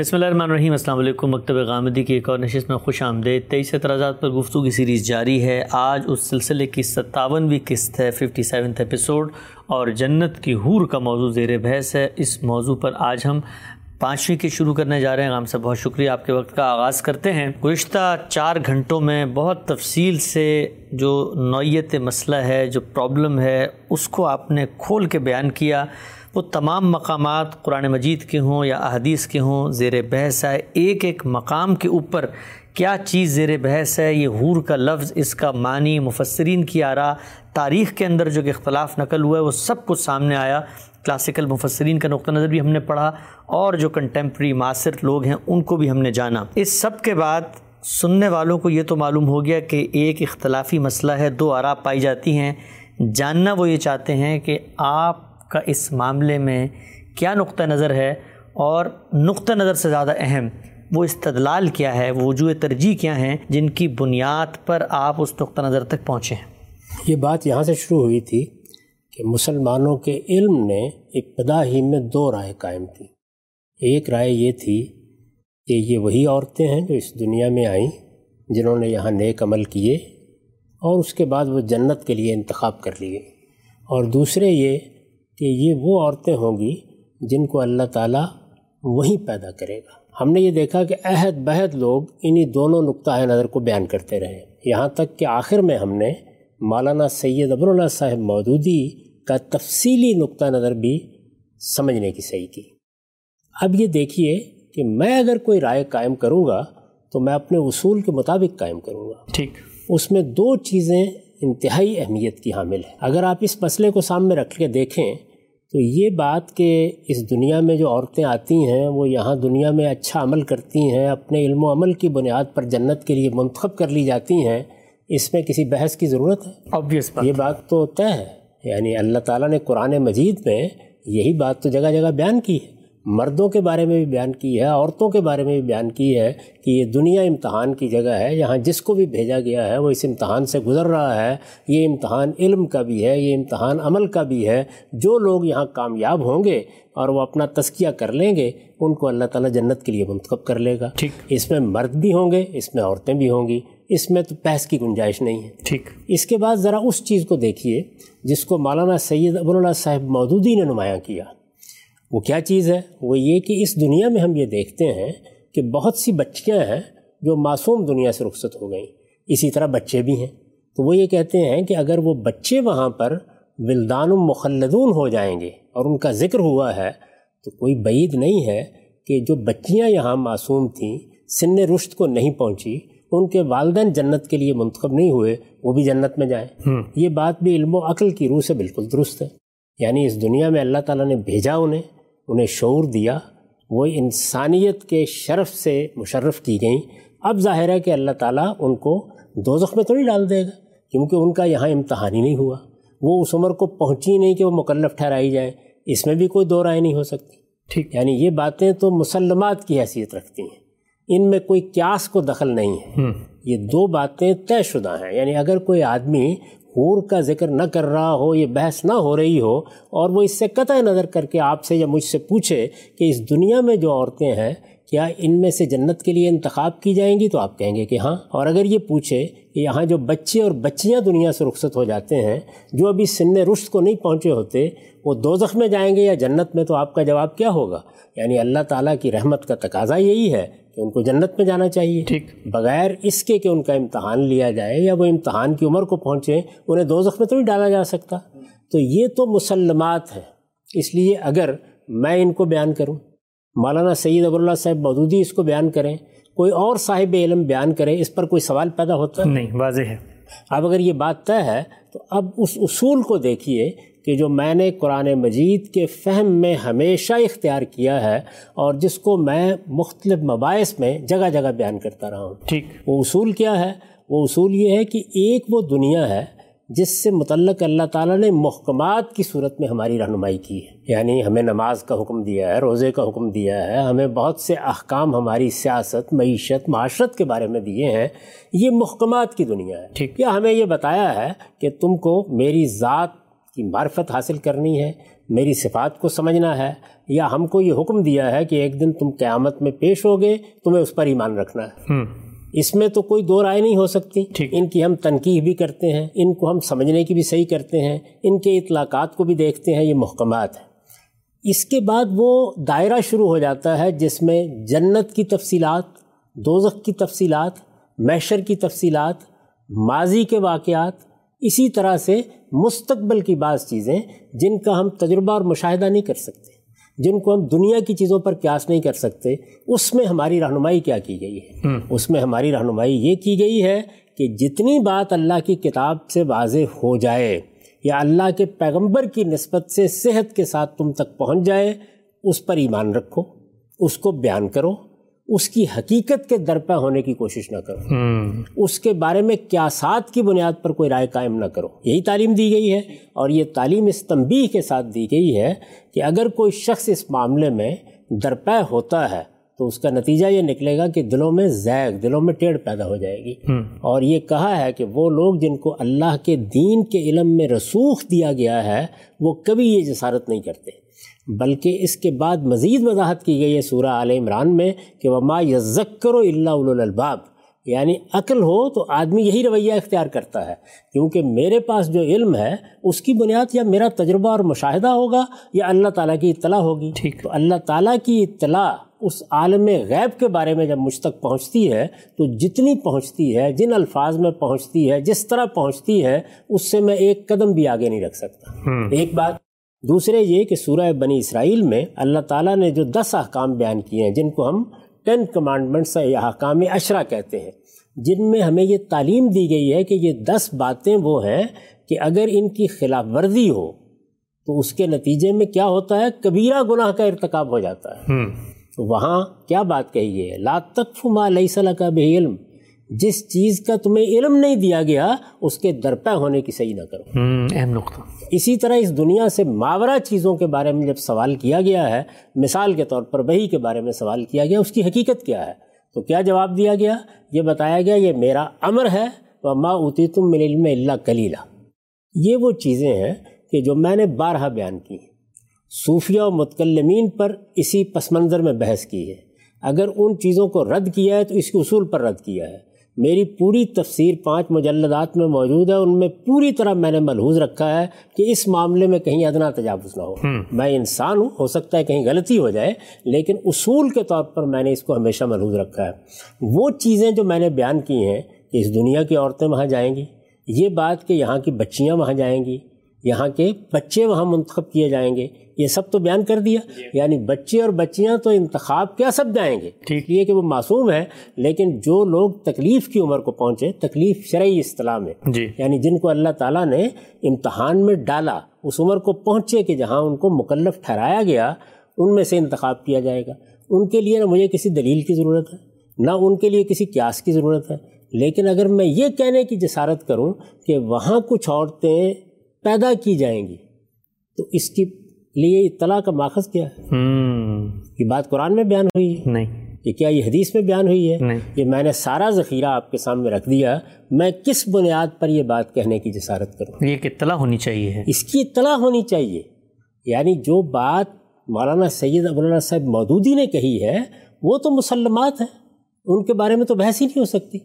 بسم اللہ الرحمن الرحیم، السلام علیکم، مکتب غامدی کی ایک اور نشست میں خوش آمدید۔ تیئیس اعتراضات پر گفتگو کی سیریز جاری ہے۔ آج اس سلسلے کی ستاونویں قسط ہے ففٹی سیونتھ ایپیسوڈ اور جنت کی حور کا موضوع زیر بحث ہے۔ اس موضوع پر آج ہم پانچویں کی شروع کرنے جا رہے ہیں۔ غام صاحب بہت شکریہ آپ کے وقت کا آغاز کرتے ہیں۔ گزشتہ چار گھنٹوں میں بہت تفصیل سے جو نوعیت مسئلہ ہے، جو پرابلم ہے، اس کو آپ نے کھول کے بیان کیا۔ وہ تمام مقامات قرآن مجید کے ہوں یا احادیث کے ہوں زیر بحث ہے۔ ایک ایک مقام کے اوپر کیا چیز زیر بحث ہے؟ یہ حور کا لفظ، اس کا معنی، مفسرین کی آرا تاریخ کے اندر جو کہ اختلاف نقل ہوا ہے، وہ سب کچھ سامنے آیا۔ کلاسیکل مفسرین کا نقطہ نظر بھی ہم نے پڑھا اور جو کنٹمپری معاصر لوگ ہیں، ان کو بھی ہم نے جانا۔ اس سب کے بعد سننے والوں کو یہ تو معلوم ہو گیا کہ ایک اختلافی مسئلہ ہے، دو آرا پائی جاتی ہیں۔ جاننا وہ یہ چاہتے ہیں کہ آپ کا اس معاملے میں کیا نقطہ نظر ہے اور نقطہ نظر سے زیادہ اہم وہ استدلال کیا ہے، وہ وجوہ ترجیح کیا ہیں جن کی بنیاد پر آپ اس نقطہ نظر تک پہنچے ہیں؟ یہ بات یہاں سے شروع ہوئی تھی کہ مسلمانوں کے علم نے ابتدا ہی میں دو رائے قائم کی ایک رائے یہ تھی کہ یہ وہی عورتیں ہیں جو اس دنیا میں آئیں جنہوں نے یہاں نیک عمل کیے اور اس کے بعد وہ جنت کے لیے انتخاب کر لیے۔ اور دوسرے یہ کہ یہ وہ عورتیں ہوں گی جن کو اللہ تعالیٰ وہیں پیدا کرے گا۔ ہم نے یہ دیکھا کہ عہد بہد لوگ انہی دونوں نقطۂ نظر کو بیان کرتے رہے۔ یہاں تک کہ آخر میں ہم نے مولانا سید ابر اللہ صاحب مودودی کا تفصیلی نقطہ نظر بھی سمجھنے کی صحیح کی۔ اب یہ دیکھیے کہ میں اگر کوئی رائے قائم کروں گا تو میں اپنے اصول کے مطابق قائم کروں گا۔ ٹھیک۔ اس میں دو چیزیں انتہائی اہمیت کی حامل ہیں۔ اگر آپ اس مسئلے کو سامنے رکھ کے دیکھیں تو یہ بات کہ اس دنیا میں جو عورتیں آتی ہیں وہ یہاں دنیا میں اچھا عمل کرتی ہیں اپنے علم و عمل کی بنیاد پر جنت کے لیے منتخب کر لی جاتی ہیں اس میں کسی بحث کی ضرورت ہے؟ آبویس یہ بات تو طے ہے یعنی اللہ تعالیٰ نے قرآن مجید میں یہی بات تو جگہ جگہ بیان کی ہے۔ مردوں کے بارے میں بھی بیان کی ہے عورتوں کے بارے میں بھی بیان کی ہے کہ یہ دنیا امتحان کی جگہ ہے یہاں جس کو بھی بھیجا گیا ہے وہ اس امتحان سے گزر رہا ہے۔ یہ امتحان علم کا بھی ہے یہ امتحان عمل کا بھی ہے۔ جو لوگ یہاں کامیاب ہوں گے اور وہ اپنا تسکیہ کر لیں گے ان کو اللہ تعالیٰ جنت کے لیے منتخب کر لے گا۔ ٹھیک۔ اس میں مرد بھی ہوں گے اس میں عورتیں بھی ہوں گی۔ اس میں تو بحث کی گنجائش نہیں ہے۔ ٹھیک۔ اس کے بعد ذرا اس چیز کو دیکھیے جس کو مولانا سید ابواللہ صاحب مودودی نے نمایاں کیا۔ وہ کیا چیز ہے؟ وہ یہ کہ اس دنیا میں ہم یہ دیکھتے ہیں کہ بہت سی بچیاں ہیں جو معصوم دنیا سے رخصت ہو گئیں۔ اسی طرح بچے بھی ہیں۔ تو وہ یہ کہتے ہیں کہ اگر وہ بچے وہاں پر ولدان مخلدون ہو جائیں گے اور ان کا ذکر ہوا ہے تو کوئی بعید نہیں ہے کہ جو بچیاں یہاں معصوم تھیں سن رشت کو نہیں پہنچی ان کے والدین جنت کے لیے منتخب نہیں ہوئے وہ بھی جنت میں جائیں۔ یہ بات بھی علم و عقل کی روح سے بالکل درست ہے۔ یعنی اس دنیا میں اللہ تعالیٰ نے بھیجا انہیں۔ انہیں شعور دیا وہ انسانیت کے شرف سے مشرف کی گئیں۔ اب ظاہر ہے کہ اللہ تعالیٰ ان کو دو میں تو نہیں ڈال دے گا کیونکہ ان کا یہاں امتحان ہی نہیں ہوا۔ وہ اس عمر کو پہنچی نہیں کہ وہ مکلف ٹھہرائی جائیں۔ اس میں بھی کوئی دو رائے نہیں ہو سکتی۔ ٹھیک۔ یعنی یہ باتیں تو مسلمات کی حیثیت رکھتی ہیں۔ ان میں کوئی کیاس کو دخل نہیں ہے۔ یہ دو باتیں طے شدہ ہیں۔ یعنی اگر کوئی آدمی حور کا ذکر نہ کر رہا ہو، یہ بحث نہ ہو رہی ہو، اور وہ اس سے قطع نظر کر کے آپ سے یا مجھ سے پوچھے کہ اس دنیا میں جو عورتیں ہیں کیا ان میں سے جنت کے لیے انتخاب کی جائیں گی تو آپ کہیں گے کہ ہاں۔ اور اگر یہ پوچھے کہ یہاں جو بچے اور بچیاں دنیا سے رخصت ہو جاتے ہیں جو ابھی سن رشت کو نہیں پہنچے ہوتے وہ دو میں جائیں گے یا جنت میں تو آپ کا جواب کیا ہوگا؟ یعنی اللہ تعالیٰ کی رحمت کا تقاضا یہی ہے کہ ان کو جنت میں جانا چاہیے۔ ٹھیک۔ بغیر اس کے کہ ان کا امتحان لیا جائے یا وہ امتحان کی عمر کو پہنچے انہیں دو میں تو نہیں ڈالا جا سکتا۔ تو یہ تو مسلمات ہیں۔ اس لیے اگر میں ان کو بیان کروں مولانا سید اب اللہ صاحب مودودی اس کو بیان کریں کوئی اور صاحب علم بیان کرے اس پر کوئی سوال پیدا ہوتا؟ ہے نہیں واضح ہے۔ اب اگر یہ بات طے ہے تو اب اس اصول کو دیکھیے کہ جو میں نے قرآن مجید کے فہم میں ہمیشہ اختیار کیا ہے اور جس کو میں مختلف مباحث میں جگہ جگہ بیان کرتا رہا ہوں۔ ٹھیک۔ وہ اصول کیا ہے؟ وہ اصول یہ ہے کہ ایک وہ دنیا ہے جس سے متعلق اللہ تعالیٰ نے محکمات کی صورت میں ہماری رہنمائی کی ہے۔ یعنی ہمیں نماز کا حکم دیا ہے روزے کا حکم دیا ہے ہمیں بہت سے احکام ہماری سیاست معیشت معاشرت کے بارے میں دیے ہیں۔ یہ محکمات کی دنیا ہے۔ ٹھیک۔ یا ہمیں یہ بتایا ہے کہ تم کو میری ذات کی معرفت حاصل کرنی ہے میری صفات کو سمجھنا ہے یا ہم کو یہ حکم دیا ہے کہ ایک دن تم قیامت میں پیش ہوگے تمہیں اس پر ایمان رکھنا ہے۔ اس میں تو کوئی دو رائے نہیں ہو سکتی۔ ان کی ہم تنقید بھی کرتے ہیں ان کو ہم سمجھنے کی بھی صحیح کرتے ہیں ان کے اطلاقات کو بھی دیکھتے ہیں یہ محکمات ہیں۔ اس کے بعد وہ دائرہ شروع ہو جاتا ہے جس میں جنت کی تفصیلات دوزخ کی تفصیلات محشر کی تفصیلات ماضی کے واقعات اسی طرح سے مستقبل کی بعض چیزیں جن کا ہم تجربہ اور مشاہدہ نہیں کر سکتے۔ جن کو ہم دنیا کی چیزوں پر قیاس نہیں کر سکتے اس میں ہماری رہنمائی کیا کی گئی ہے؟ اس میں ہماری رہنمائی یہ کی گئی ہے کہ جتنی بات اللہ کی کتاب سے واضح ہو جائے یا اللہ کے پیغمبر کی نسبت سے صحت کے ساتھ تم تک پہنچ جائے اس پر ایمان رکھو اس کو بیان کرو اس کی حقیقت کے درپے ہونے کی کوشش نہ کرو۔ اس کے بارے میں کیاسات کی بنیاد پر کوئی رائے قائم نہ کرو۔ یہی تعلیم دی گئی ہے اور یہ تعلیم اس تنبیہ کے ساتھ دی گئی ہے کہ اگر کوئی شخص اس معاملے میں درپے ہوتا ہے تو اس کا نتیجہ یہ نکلے گا کہ دلوں میں زیغ دلوں میں ٹیڑھ پیدا ہو جائے گی۔ اور یہ کہا ہے کہ وہ لوگ جن کو اللہ کے دین کے علم میں رسوخ دیا گیا ہے وہ کبھی یہ جسارت نہیں کرتے۔ بلکہ اس کے بعد مزید وضاحت کی گئی ہے سورہ عال عمران میں کہ وما یذکر و اللہ الباب یعنی عقل ہو تو آدمی یہی رویہ اختیار کرتا ہے کیونکہ میرے پاس جو علم ہے اس کی بنیاد یا میرا تجربہ اور مشاہدہ ہوگا یا اللہ تعالیٰ کی اطلاع ہوگی۔ ٹھیک۔ تو اللہ تعالیٰ کی اطلاع اس عالم غیب کے بارے میں جب مجھ تک پہنچتی ہے تو جتنی پہنچتی ہے جن الفاظ میں پہنچتی ہے جس طرح پہنچتی ہے اس سے میں ایک قدم بھی آگے نہیں رکھ سکتا۔ ایک بات دوسرے یہ کہ سورہ بنی اسرائیل میں اللہ تعالیٰ نے جو دس احکام بیان کیے ہیں جن کو ہم ٹین کمانڈمنٹس یا احکام اشرا کہتے ہیں جن میں ہمیں یہ تعلیم دی گئی ہے کہ یہ دس باتیں وہ ہیں کہ اگر ان کی خلاف ورزی ہو تو اس کے نتیجے میں کیا ہوتا ہے؟ کبیرہ گناہ کا ارتکاب ہو جاتا ہے۔ تو وہاں کیا بات کہی گئی ہے؟ لا تقف ما لیس لک علم۔ جس چیز کا تمہیں علم نہیں دیا گیا اس کے درپے ہونے کی صحیح نہ کرو۔ اہم نقطہ۔ اسی طرح اس دنیا سے ماورہ چیزوں کے بارے میں جب سوال کیا گیا ہے مثال کے طور پر وہی کے بارے میں سوال کیا گیا اس کی حقیقت کیا ہے؟ تو کیا جواب دیا گیا؟ یہ بتایا گیا یہ میرا امر ہے وہ ما اوتی تم من علم اللہ کلیلہ یہ وہ چیزیں ہیں کہ جو میں نے بارہا بیان کی صوفیہ و متکلمین پر اسی پس منظر میں بحث کی ہے۔ اگر ان چیزوں کو رد کیا ہے تو اس کے اصول پر رد کیا ہے۔ میری پوری تفسیر پانچ مجلدات میں موجود ہے ان میں پوری طرح میں نے ملحوظ رکھا ہے کہ اس معاملے میں کہیں ادنا تجاوز نہ ہو۔ میں انسان ہوں ہو سکتا ہے کہیں غلطی ہو جائے لیکن اصول کے طور پر میں نے اس کو ہمیشہ ملحوظ رکھا ہے۔ وہ چیزیں جو میں نے بیان کی ہیں کہ اس دنیا کی عورتیں وہاں جائیں گی یہ بات کہ یہاں کی بچیاں وہاں جائیں گی یہاں کے بچے وہاں منتخب کیے جائیں گے۔ یہ سب تو بیان کر دیا۔ یعنی بچے اور بچیاں تو انتخاب کیا سب جائیں گے۔ ٹھیک۔ یہ کہ وہ معصوم ہے لیکن جو لوگ تکلیف کی عمر کو پہنچے تکلیف شرعی اصطلاح میں۔ جی۔ یعنی جن کو اللہ تعالیٰ نے امتحان میں ڈالا اس عمر کو پہنچے کہ جہاں ان کو مکلف ٹھہرایا گیا ان میں سے انتخاب کیا جائے گا۔ ان کے لیے نہ مجھے کسی دلیل کی ضرورت ہے نہ ان کے لیے کسی قیاس کی ضرورت ہے۔ لیکن اگر میں یہ کہنے کی جسارت کروں کہ وہاں کچھ عورتیں پیدا کی جائیں گی۔ تو اس کی لیے اطلاع کا ماخذ کیا ہے؟ یہ بات قرآن میں بیان ہوئی ہے؟ نہیں۔ یہ کیا یہ حدیث میں بیان ہوئی ہے؟ یہ میں نے سارا ذخیرہ آپ کے سامنے رکھ دیا۔ میں کس بنیاد پر یہ بات کہنے کی جسارت کروں؟ یہ ایک اطلاع ہونی چاہیے اس کی اطلاع ہونی چاہیے۔ یعنی جو بات مولانا سید ابواللہ صاحب مودودی نے کہی ہے وہ تو مسلمات ہیں۔ ان کے بارے میں تو بحث ہی نہیں ہو سکتی۔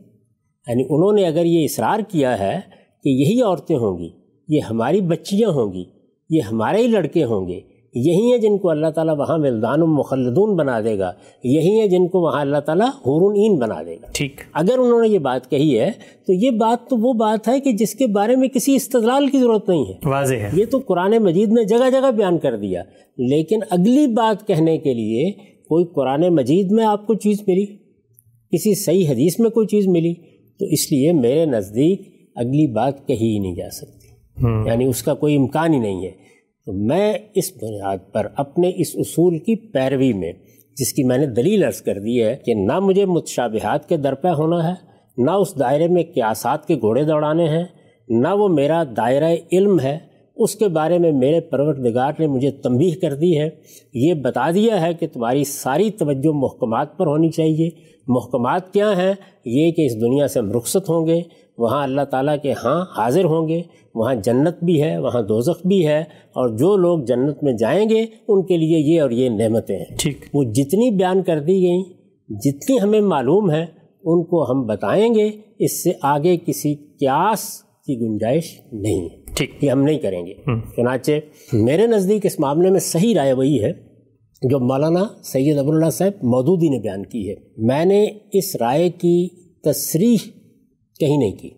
یعنی انہوں نے اگر یہ اصرار کیا ہے کہ یہی عورتیں ہوں گی یہ ہماری بچیاں ہوں گی یہ ہمارے ہی لڑکے ہوں گے۔ یہی ہیں جن کو اللہ تعالیٰ وہاں ولدان و مخلدون بنا دے گا۔ یہی ہیں جن کو وہاں اللہ تعالیٰ حورون این بنا دے گا۔ ٹھیک۔ اگر انہوں نے یہ بات کہی ہے تو یہ بات تو وہ بات ہے کہ جس کے بارے میں کسی استدلال کی ضرورت نہیں ہے۔ واضح ہے۔ یہ تو قرآن مجید نے جگہ جگہ بیان کر دیا۔ لیکن اگلی بات کہنے کے لیے کوئی قرآن مجید میں آپ کو چیز ملی؟ کسی صحیح حدیث میں کوئی چیز ملی؟ تو اس لیے میرے نزدیک اگلی بات کہی ہی نہیں جا سکتی۔ یعنی اس کا کوئی امکان ہی نہیں ہے۔ تو میں اس بنیاد پر اپنے اس اصول کی پیروی میں، جس کی میں نے دلیل عرض کر دی ہے کہ نہ مجھے متشابہات کے درپے ہونا ہے، نہ اس دائرے میں قیاسات کے گھوڑے دوڑانے ہیں، نہ وہ میرا دائرہ علم ہے، اس کے بارے میں میرے پروردگار نے مجھے تنبیہ کر دی ہے۔ یہ بتا دیا ہے کہ تمہاری ساری توجہ محکمات پر ہونی چاہیے۔ محکمات کیا ہیں؟ یہ کہ اس دنیا سے ہم رخصت ہوں گے۔ وہاں اللہ تعالیٰ کے ہاں حاضر ہوں گے وہاں جنت بھی ہے وہاں دوزخ بھی ہے اور جو لوگ جنت میں جائیں گے ان کے لیے یہ اور یہ نعمتیں ہیں۔ ٹھیک۔ وہ جتنی بیان کر دی گئیں جتنی ہمیں معلوم ہے ان کو ہم بتائیں گے اس سے آگے کسی قیاس کی گنجائش نہیں ہے ٹھیک۔ یہ ہم نہیں کریں گے۔ چنانچہ میرے نزدیک اس معاملے میں صحیح رائے وہی ہے جو مولانا سید ابواللہ صاحب مودودی نے بیان کی ہے۔ میں نے اس رائے کی تصریح کہیں نہیں کی۔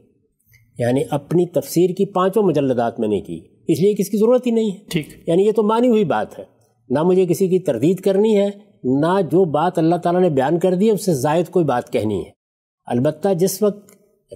یعنی اپنی تفسیر کی پانچوں مجلدات میں نہیں کی۔ اس لیے کس کی ضرورت ہی نہیں ہے۔ ٹھیک۔ یعنی یہ تو مانی ہوئی بات ہے۔ نہ مجھے کسی کی تردید کرنی ہے نہ جو بات اللہ تعالیٰ نے بیان کر دی ہے اس سے زائد کوئی بات کہنی ہے۔ البتہ جس وقت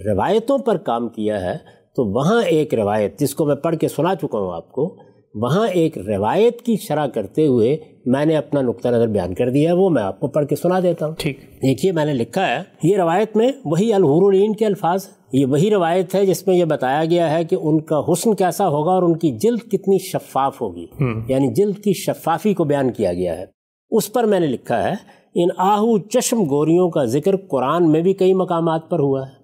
روایتوں پر کام کیا ہے تو وہاں ایک روایت جس کو میں پڑھ کے سنا چکا ہوں آپ کو وہاں ایک روایت کی شرح کرتے ہوئے میں نے اپنا نقطہ نظر بیان کر دیا ہے وہ میں آپ کو پڑھ کے سنا دیتا ہوں۔ ٹھیک۔ دیکھیے میں نے لکھا ہے یہ روایت میں وہی الحورالین کے الفاظ یہ وہی روایت ہے جس میں یہ بتایا گیا ہے کہ ان کا حسن کیسا ہوگا اور ان کی جلد کتنی شفاف ہوگی۔ یعنی جلد کی شفافی کو بیان کیا گیا ہے۔ اس پر میں نے لکھا ہے ان آہو چشم گوریوں کا ذکر قرآن میں بھی کئی مقامات پر ہوا ہے۔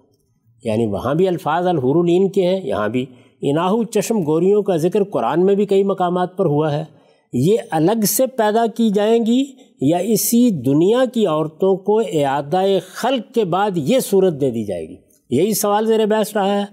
یعنی وہاں بھی الفاظ الحورالین کے ہیں یہاں بھی اناہو چشم گوریوں کا ذکر قرآن میں بھی کئی مقامات پر ہوا ہے۔ یہ الگ سے پیدا کی جائیں گی یا اسی دنیا کی عورتوں کو اعادہ خلق کے بعد یہ صورت دے دی جائے گی؟ یہی سوال زیر بحث رہا ہے۔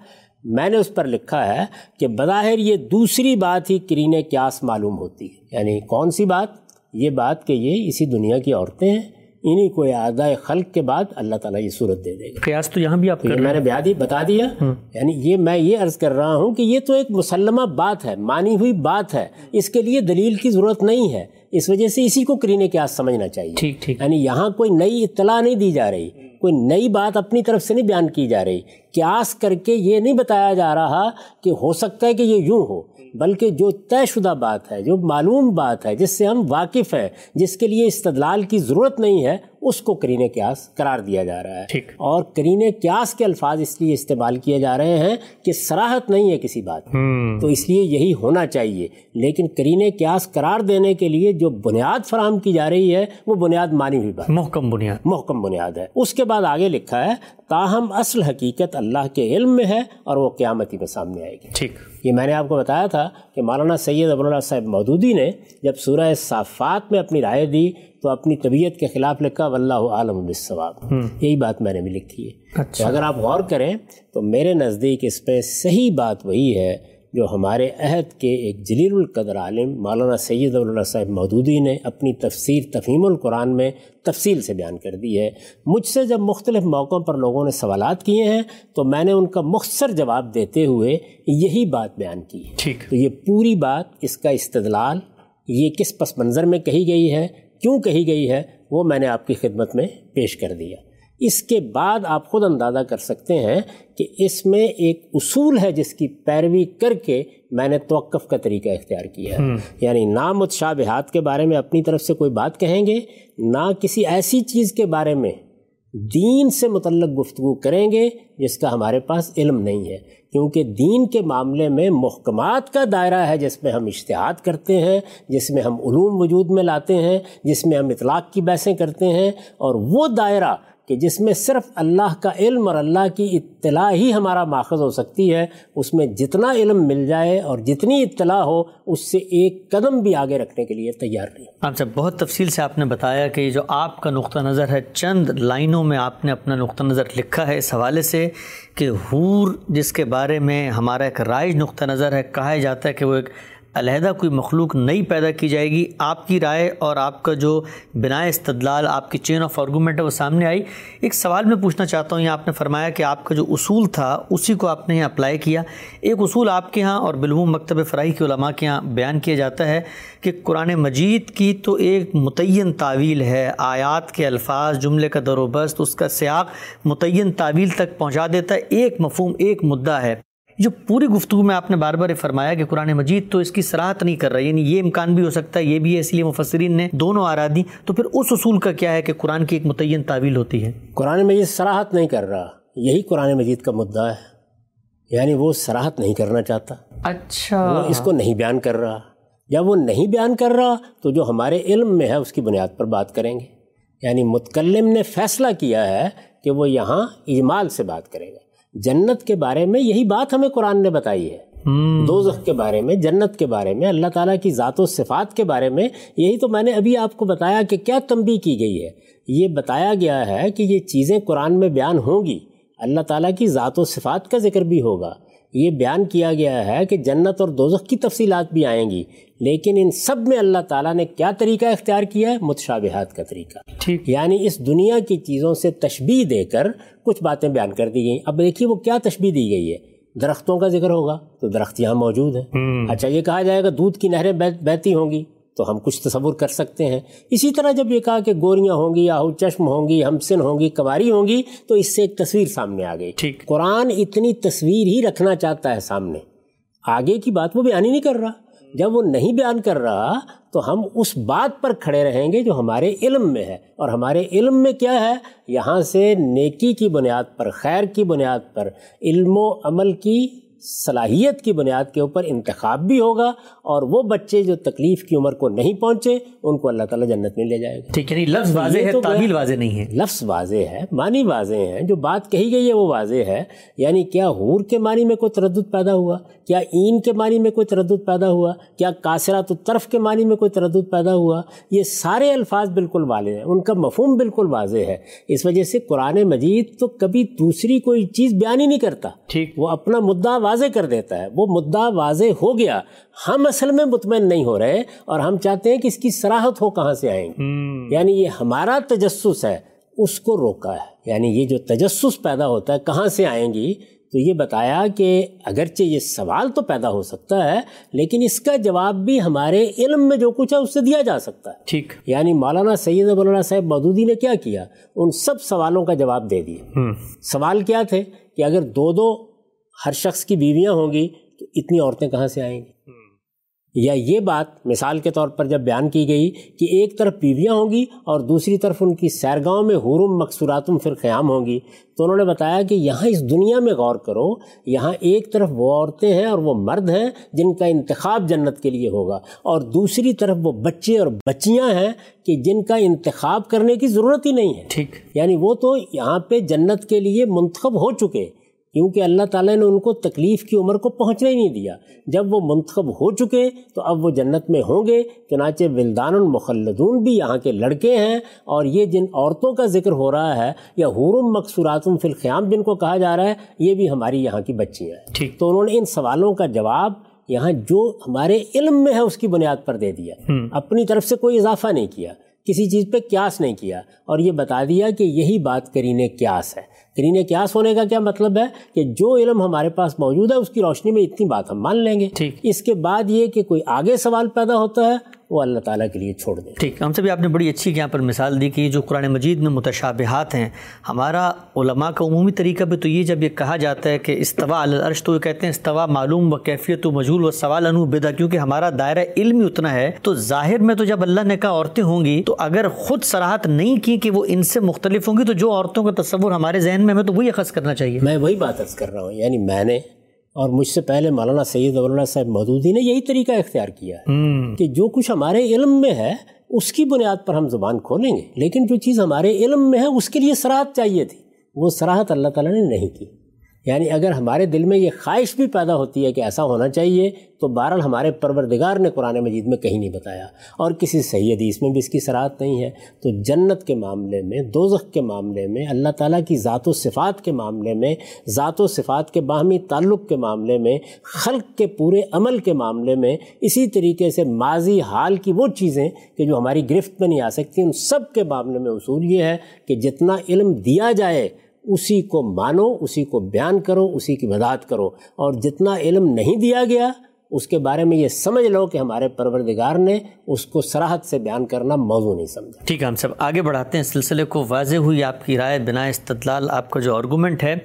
میں نے اس پر لکھا ہے کہ بظاہر یہ دوسری بات ہی کرین کیاس معلوم ہوتی ہے۔ یعنی کون سی بات؟ یہ بات کہ یہ اسی دنیا کی عورتیں ہیں۔ انہیں کو اعادہ خلق کے بعد اللہ تعالیٰ یہ صورت دے دے گا۔ قیاس تو یہاں بھی آپ میں نے بیادی بتا دیا یعنی یہ میں یہ عرض کر رہا ہوں کہ یہ تو ایک مسلمہ بات ہے مانی ہوئی بات ہے۔ اس کے لیے دلیل کی ضرورت نہیں ہے۔ اس وجہ سے اسی کو کرینے کے سمجھنا چاہیے۔ ٹھیک ٹھیک۔ یعنی یہاں کوئی نئی اطلاع نہیں دی جا رہی کوئی نئی بات اپنی طرف سے نہیں بیان کی جا رہی۔ قیاس کر کے یہ نہیں بتایا جا رہا کہ ہو سکتا ہے کہ یہ یوں ہو۔ بلکہ جو طے شدہ بات ہے، جو معلوم بات ہے، جس سے ہم واقف ہیں، جس کے لیے استدلال کی ضرورت نہیں ہے اس کو کرین قیاس قرار دیا جا رہا ہے۔ ٹھیک۔ اور کرین قیاس کے الفاظ اس لیے استعمال کیے جا رہے ہیں کہ سراحت نہیں ہے کسی بات تو اس لیے یہی ہونا چاہیے۔ لیکن کرین قیاس قرار دینے کے لیے جو بنیاد فراہم کی جا رہی ہے وہ بنیاد مانی ہوئی بات۔ محکم بنیاد۔ محکم بنیاد ہے۔ اس کے بعد آگے لکھا ہے تاہم اصل حقیقت اللہ کے علم میں ہے اور وہ قیامتی میں سامنے آئے گی۔ ٹھیک۔ یہ میں نے آپ کو بتایا تھا کہ مولانا سید ابواللہ صاحب مودودی نے جب سورہ صافات میں اپنی رائے دی تو اپنی طبیعت کے خلاف لکھا واللہ عالم بالصواب۔ یہی بات میں نے بھی لکھی ہے۔ تو اگر آپ غور کریں تو میرے نزدیک اس پہ صحیح بات وہی ہے جو ہمارے عہد کے ایک جلیل القدر عالم مولانا سید اللہ صاحب مودودی نے اپنی تفسیر تفہیم القرآن میں تفصیل سے بیان کر دی ہے۔ مجھ سے جب مختلف موقعوں پر لوگوں نے سوالات کیے ہیں تو میں نے ان کا مختصر جواب دیتے ہوئے یہی بات بیان کی۔ ہے ٹھیک۔ تو یہ پوری بات اس کا استدلال یہ کس پس منظر میں کہی گئی ہے کیوں کہی گئی ہے وہ میں نے آپ کی خدمت میں پیش کر دیا۔ اس کے بعد آپ خود اندازہ کر سکتے ہیں کہ اس میں ایک اصول ہے جس کی پیروی کر کے میں نے توقف کا طریقہ اختیار کیا۔ ہے یعنی نہ متشابہات کے بارے میں اپنی طرف سے کوئی بات کہیں گے نہ کسی ایسی چیز کے بارے میں دین سے متعلق گفتگو کریں گے جس کا ہمارے پاس علم نہیں ہے۔ کیونکہ دین کے معاملے میں محکمات کا دائرہ ہے جس میں ہم اشتہاد کرتے ہیں، جس میں ہم علوم وجود میں لاتے ہیں، جس میں ہم اطلاق کی بحثیں کرتے ہیں، اور وہ دائرہ کہ جس میں صرف اللہ کا علم اور اللہ کی اطلاع ہی ہمارا ماخذ ہو سکتی ہے، اس میں جتنا علم مل جائے اور جتنی اطلاع ہو، اس سے ایک قدم بھی آگے رکھنے کے لیے تیار نہیں آپ سے بہت تفصیل سے آپ نے بتایا کہ جو آپ کا نقطہ نظر ہے، چند لائنوں میں آپ نے اپنا نقطہ نظر لکھا ہے اس حوالے سے کہ حور جس کے بارے میں ہمارا ایک رائج نقطہ نظر ہے، کہا جاتا ہے کہ وہ ایک علیحدہ کوئی مخلوق نئی پیدا کی جائے گی، آپ کی رائے اور آپ کا جو بنا استدلال، آپ کی چین آف آرگومنٹ ہے، وہ سامنے آئی۔ ایک سوال میں پوچھنا چاہتا ہوں یہ آپ نے فرمایا کہ آپ کا جو اصول تھا، اسی کو آپ نے یہاں اپلائی کیا۔ ایک اصول آپ کے ہاں اور بالعموم مکتب فراہی کے علماء کے ہاں بیان کیا جاتا ہے کہ قرآن مجید کی تو ایک متعین تعویل ہے۔ آیات کے الفاظ، جملے کا در و بست، اس کا سیاق متعین تعویل تک پہنچا دیتا ہے۔ ایک مفہوم، ایک مدعا ہے۔ جو پوری گفتگو میں آپ نے بار بار فرمایا کہ قرآن مجید تو اس کی سراحت نہیں کر رہا یعنی یہ امکان بھی ہو سکتا ہے یہ بھی ہے اس لیے مفسرین نے دونوں آرا دی۔ تو پھر اس اصول کا کیا ہے کہ قرآن کی ایک متعین تعویل ہوتی ہے؟ قرآن مجید سراحت نہیں کر رہا یہی قرآن مجید کا مدعا ہے۔ یعنی وہ سراحت نہیں کرنا چاہتا۔ اچھا۔ وہ اس کو نہیں بیان کر رہا۔ جب وہ نہیں بیان کر رہا تو جو ہمارے علم میں ہے اس کی بنیاد پر بات کریں گے۔ یعنی متکلم نے فیصلہ کیا ہے کہ وہ یہاں اجمال سے بات کرے گا۔ جنت کے بارے میں یہی بات ہمیں قرآن نے بتائی ہے۔ دوزخ کے بارے میں جنت کے بارے میں اللہ تعالیٰ کی ذات و صفات کے بارے میں یہی تو میں نے ابھی آپ کو بتایا کہ کیا تنبیہ کی گئی ہے۔ یہ بتایا گیا ہے کہ یہ چیزیں قرآن میں بیان ہوں گی۔ اللہ تعالیٰ کی ذات و صفات کا ذکر بھی ہوگا۔ یہ بیان کیا گیا ہے کہ جنت اور دوزخ کی تفصیلات بھی آئیں گی۔ لیکن ان سب میں اللہ تعالیٰ نے کیا طریقہ اختیار کیا ہے؟ متشابہات کا طریقہ۔ ٹھیک۔ یعنی اس دنیا کی چیزوں سے تشبیح دے کر کچھ باتیں بیان کر دی گئیں۔ اب دیکھیے وہ کیا تشبیح دی گئی ہے؟ درختوں کا ذکر ہوگا تو درخت یہاں موجود ہیں۔ اچھا یہ کہا جائے گا دودھ کی نہریں بہتی ہوں گی تو ہم کچھ تصور کر سکتے ہیں۔ اسی طرح جب یہ کہا کہ گوریاں ہوں گی آہو چشم ہوں گی ہمسن ہوں گی کماری ہوں گی تو اس سے ایک تصویر سامنے آ گئی۔ ٹھیک۔ قرآن اتنی تصویر ہی رکھنا چاہتا ہے سامنے۔ آگے کی بات وہ بیان ہی نہیں کر رہا۔ جب وہ نہیں بیان کر رہا، تو ہم اس بات پر کھڑے رہیں گے جو ہمارے علم میں ہے۔ اور ہمارے علم میں کیا ہے؟ یہاں سے نیکی کی بنیاد پر، خیر کی بنیاد پر، علم و عمل کی صلاحیت کی بنیاد کے اوپر انتخاب بھی ہوگا اور وہ بچے جو تکلیف کی عمر کو نہیں پہنچے ان کو اللہ تعالیٰ جنت میں لے جائے گا۔ ٹھیک یعنی لفظ واضح ہے تعبیل واضح نہیں ہے۔ لفظ واضح ہے معنی واضح ہیں جو بات کہی گئی ہے وہ واضح ہے۔ یعنی کیا حور کے معنی میں کوئی تردد پیدا ہوا؟ کیا این کے معنی میں کوئی تردد پیدا ہوا؟ کیا کاثرات الطرف کے معنی میں کوئی تردد پیدا ہوا؟ یہ سارے الفاظ بالکل واضح ہیں ان کا مفہوم بالکل واضح ہے۔ اس وجہ سے قرآن مجید تو کبھی دوسری کوئی چیز بیان ہی نہیں کرتا۔ ٹھیک۔ وہ اپنا مدعا واضح کر دیتا ہے۔ وہ مدعا واضح ہو گیا۔ ہم اصل میں مطمئن نہیں ہو رہے اور ہم چاہتے ہیں کہ اس کی سراحت ہو کہاں سے آئیں۔ گے یعنی یہ ہمارا تجسس ہے۔ اس کو روکا ہے۔ یعنی یہ جو تجسس پیدا ہوتا ہے کہاں سے آئیں گی؟ تو یہ بتایا کہ اگرچہ یہ سوال تو پیدا ہو سکتا ہے لیکن اس کا جواب بھی ہمارے علم میں جو کچھ ہے اس سے دیا جا سکتا ہے۔ ٹھیک۔ یعنی مولانا سید مولانا صاحب مودودی نے کیا کیا؟ ان سب سوالوں کا جواب دے دیا سوال کیا تھے کہ اگر دو دو ہر شخص کی بیویاں ہوں گی تو اتنی عورتیں کہاں سے آئیں گی؟ یا یہ بات مثال کے طور پر جب بیان کی گئی کہ ایک طرف بیویاں ہوں گی اور دوسری طرف ان کی سیرگاہوں میں حرم مقصوراتم پھر قیام ہوں گی تو انہوں نے بتایا کہ یہاں اس دنیا میں غور کرو یہاں ایک طرف وہ عورتیں ہیں اور وہ مرد ہیں جن کا انتخاب جنت کے لیے ہوگا اور دوسری طرف وہ بچے اور بچیاں ہیں کہ جن کا انتخاب کرنے کی ضرورت ہی نہیں ہے۔ ٹھیک۔ یعنی وہ تو یہاں پہ جنت کے لیے منتخب ہو چکے۔ کیونکہ اللہ تعالیٰ نے ان کو تکلیف کی عمر کو پہنچنے ہی نہیں دیا۔ جب وہ منتخب ہو چکے تو اب وہ جنت میں ہوں گے چنانچہ ولدان المخلدون بھی یہاں کے لڑکے ہیں۔ اور یہ جن عورتوں کا ذکر ہو رہا ہے یا حورم مقصوراتم فی الخیام جن کو کہا جا رہا ہے یہ بھی ہماری یہاں کی بچیاں ہیں۔ ٹھیک۔ تو انہوں نے ان سوالوں کا جواب یہاں جو ہمارے علم میں ہے اس کی بنیاد پر دے دیا۔ اپنی طرف سے کوئی اضافہ نہیں کیا کسی چیز پہ قیاس نہیں کیا۔ اور یہ بتا دیا کہ یہی بات کرین قیاس ہے۔ کرین قیاس ہونے کا کیا مطلب ہے کہ جو علم ہمارے پاس موجود ہے اس کی روشنی میں اتنی بات ہم مان لیں گے۔ ٹھیک۔ اس کے بعد یہ کہ کوئی آگے سوال پیدا ہوتا ہے وہ اللہ تعالیٰ کے لیے چھوڑ دیں ٹھیک ہم سے بھی آپ نے بڑی اچھی یہاں پر مثال دی کہ جو قرآن مجید میں متشابہات ہیں ہمارا علماء کا عمومی طریقہ بھی تو یہ جب یہ کہا جاتا ہے کہ استوا العرش تو یہ کہتے ہیں استوا معلوم و کیفیت و مجھول و سوال انو بدا کیونکہ ہمارا دائرہ علم ہی اتنا ہے۔ تو ظاہر میں تو جب اللہ نے کہا عورتیں ہوں گی تو اگر خود سراحت نہیں کی کہ وہ ان سے مختلف ہوں گی تو جو عورتوں کا تصور ہمارے ذہن میں ہمیں تو وہی اخذ کرنا چاہیے۔ میں وہی بات عرض کر رہا ہوں یعنی میں نے اور مجھ سے پہلے مولانا سید مولانا صاحب مودودی نے یہی طریقہ اختیار کیا ہے کہ جو کچھ ہمارے علم میں ہے اس کی بنیاد پر ہم زبان کھولیں گے۔ لیکن جو چیز ہمارے علم میں ہے اس کے لیے سراحت چاہیے تھی وہ سراحت اللہ تعالیٰ نے نہیں کی۔ یعنی اگر ہمارے دل میں یہ خواہش بھی پیدا ہوتی ہے کہ ایسا ہونا چاہیے، تو بہرحال ہمارے پروردگار نے قرآن مجید میں کہیں نہیں بتایا۔ اور کسی صحیح حدیث میں بھی اس کی سراحت نہیں ہے۔ تو جنت کے معاملے میں، دوزخ کے معاملے میں، اللہ تعالیٰ کی ذات و صفات کے معاملے میں، ذات و صفات کے باہمی تعلق کے معاملے میں، خلق کے پورے عمل کے معاملے میں، اسی طریقے سے ماضی حال کی وہ چیزیں کہ جو ہماری گرفت میں نہیں آ سکتی، ان سب کے معاملے میں اصول یہ ہے کہ جتنا علم دیا جائے اسی کو مانو، اسی کو بیان کرو، اسی کی وضاحت کرو۔ اور جتنا علم نہیں دیا گیا، اس کے بارے میں یہ سمجھ لو کہ ہمارے پروردگار نے اس کو سراحت سے بیان کرنا موضوع نہیں سمجھا۔ ٹھیک ہے ہم سب آگے بڑھاتے ہیں۔ سلسلے کو واضح ہوئی آپ کی رائے بنا استدلال، آپ کا جو آرگومنٹ ہے،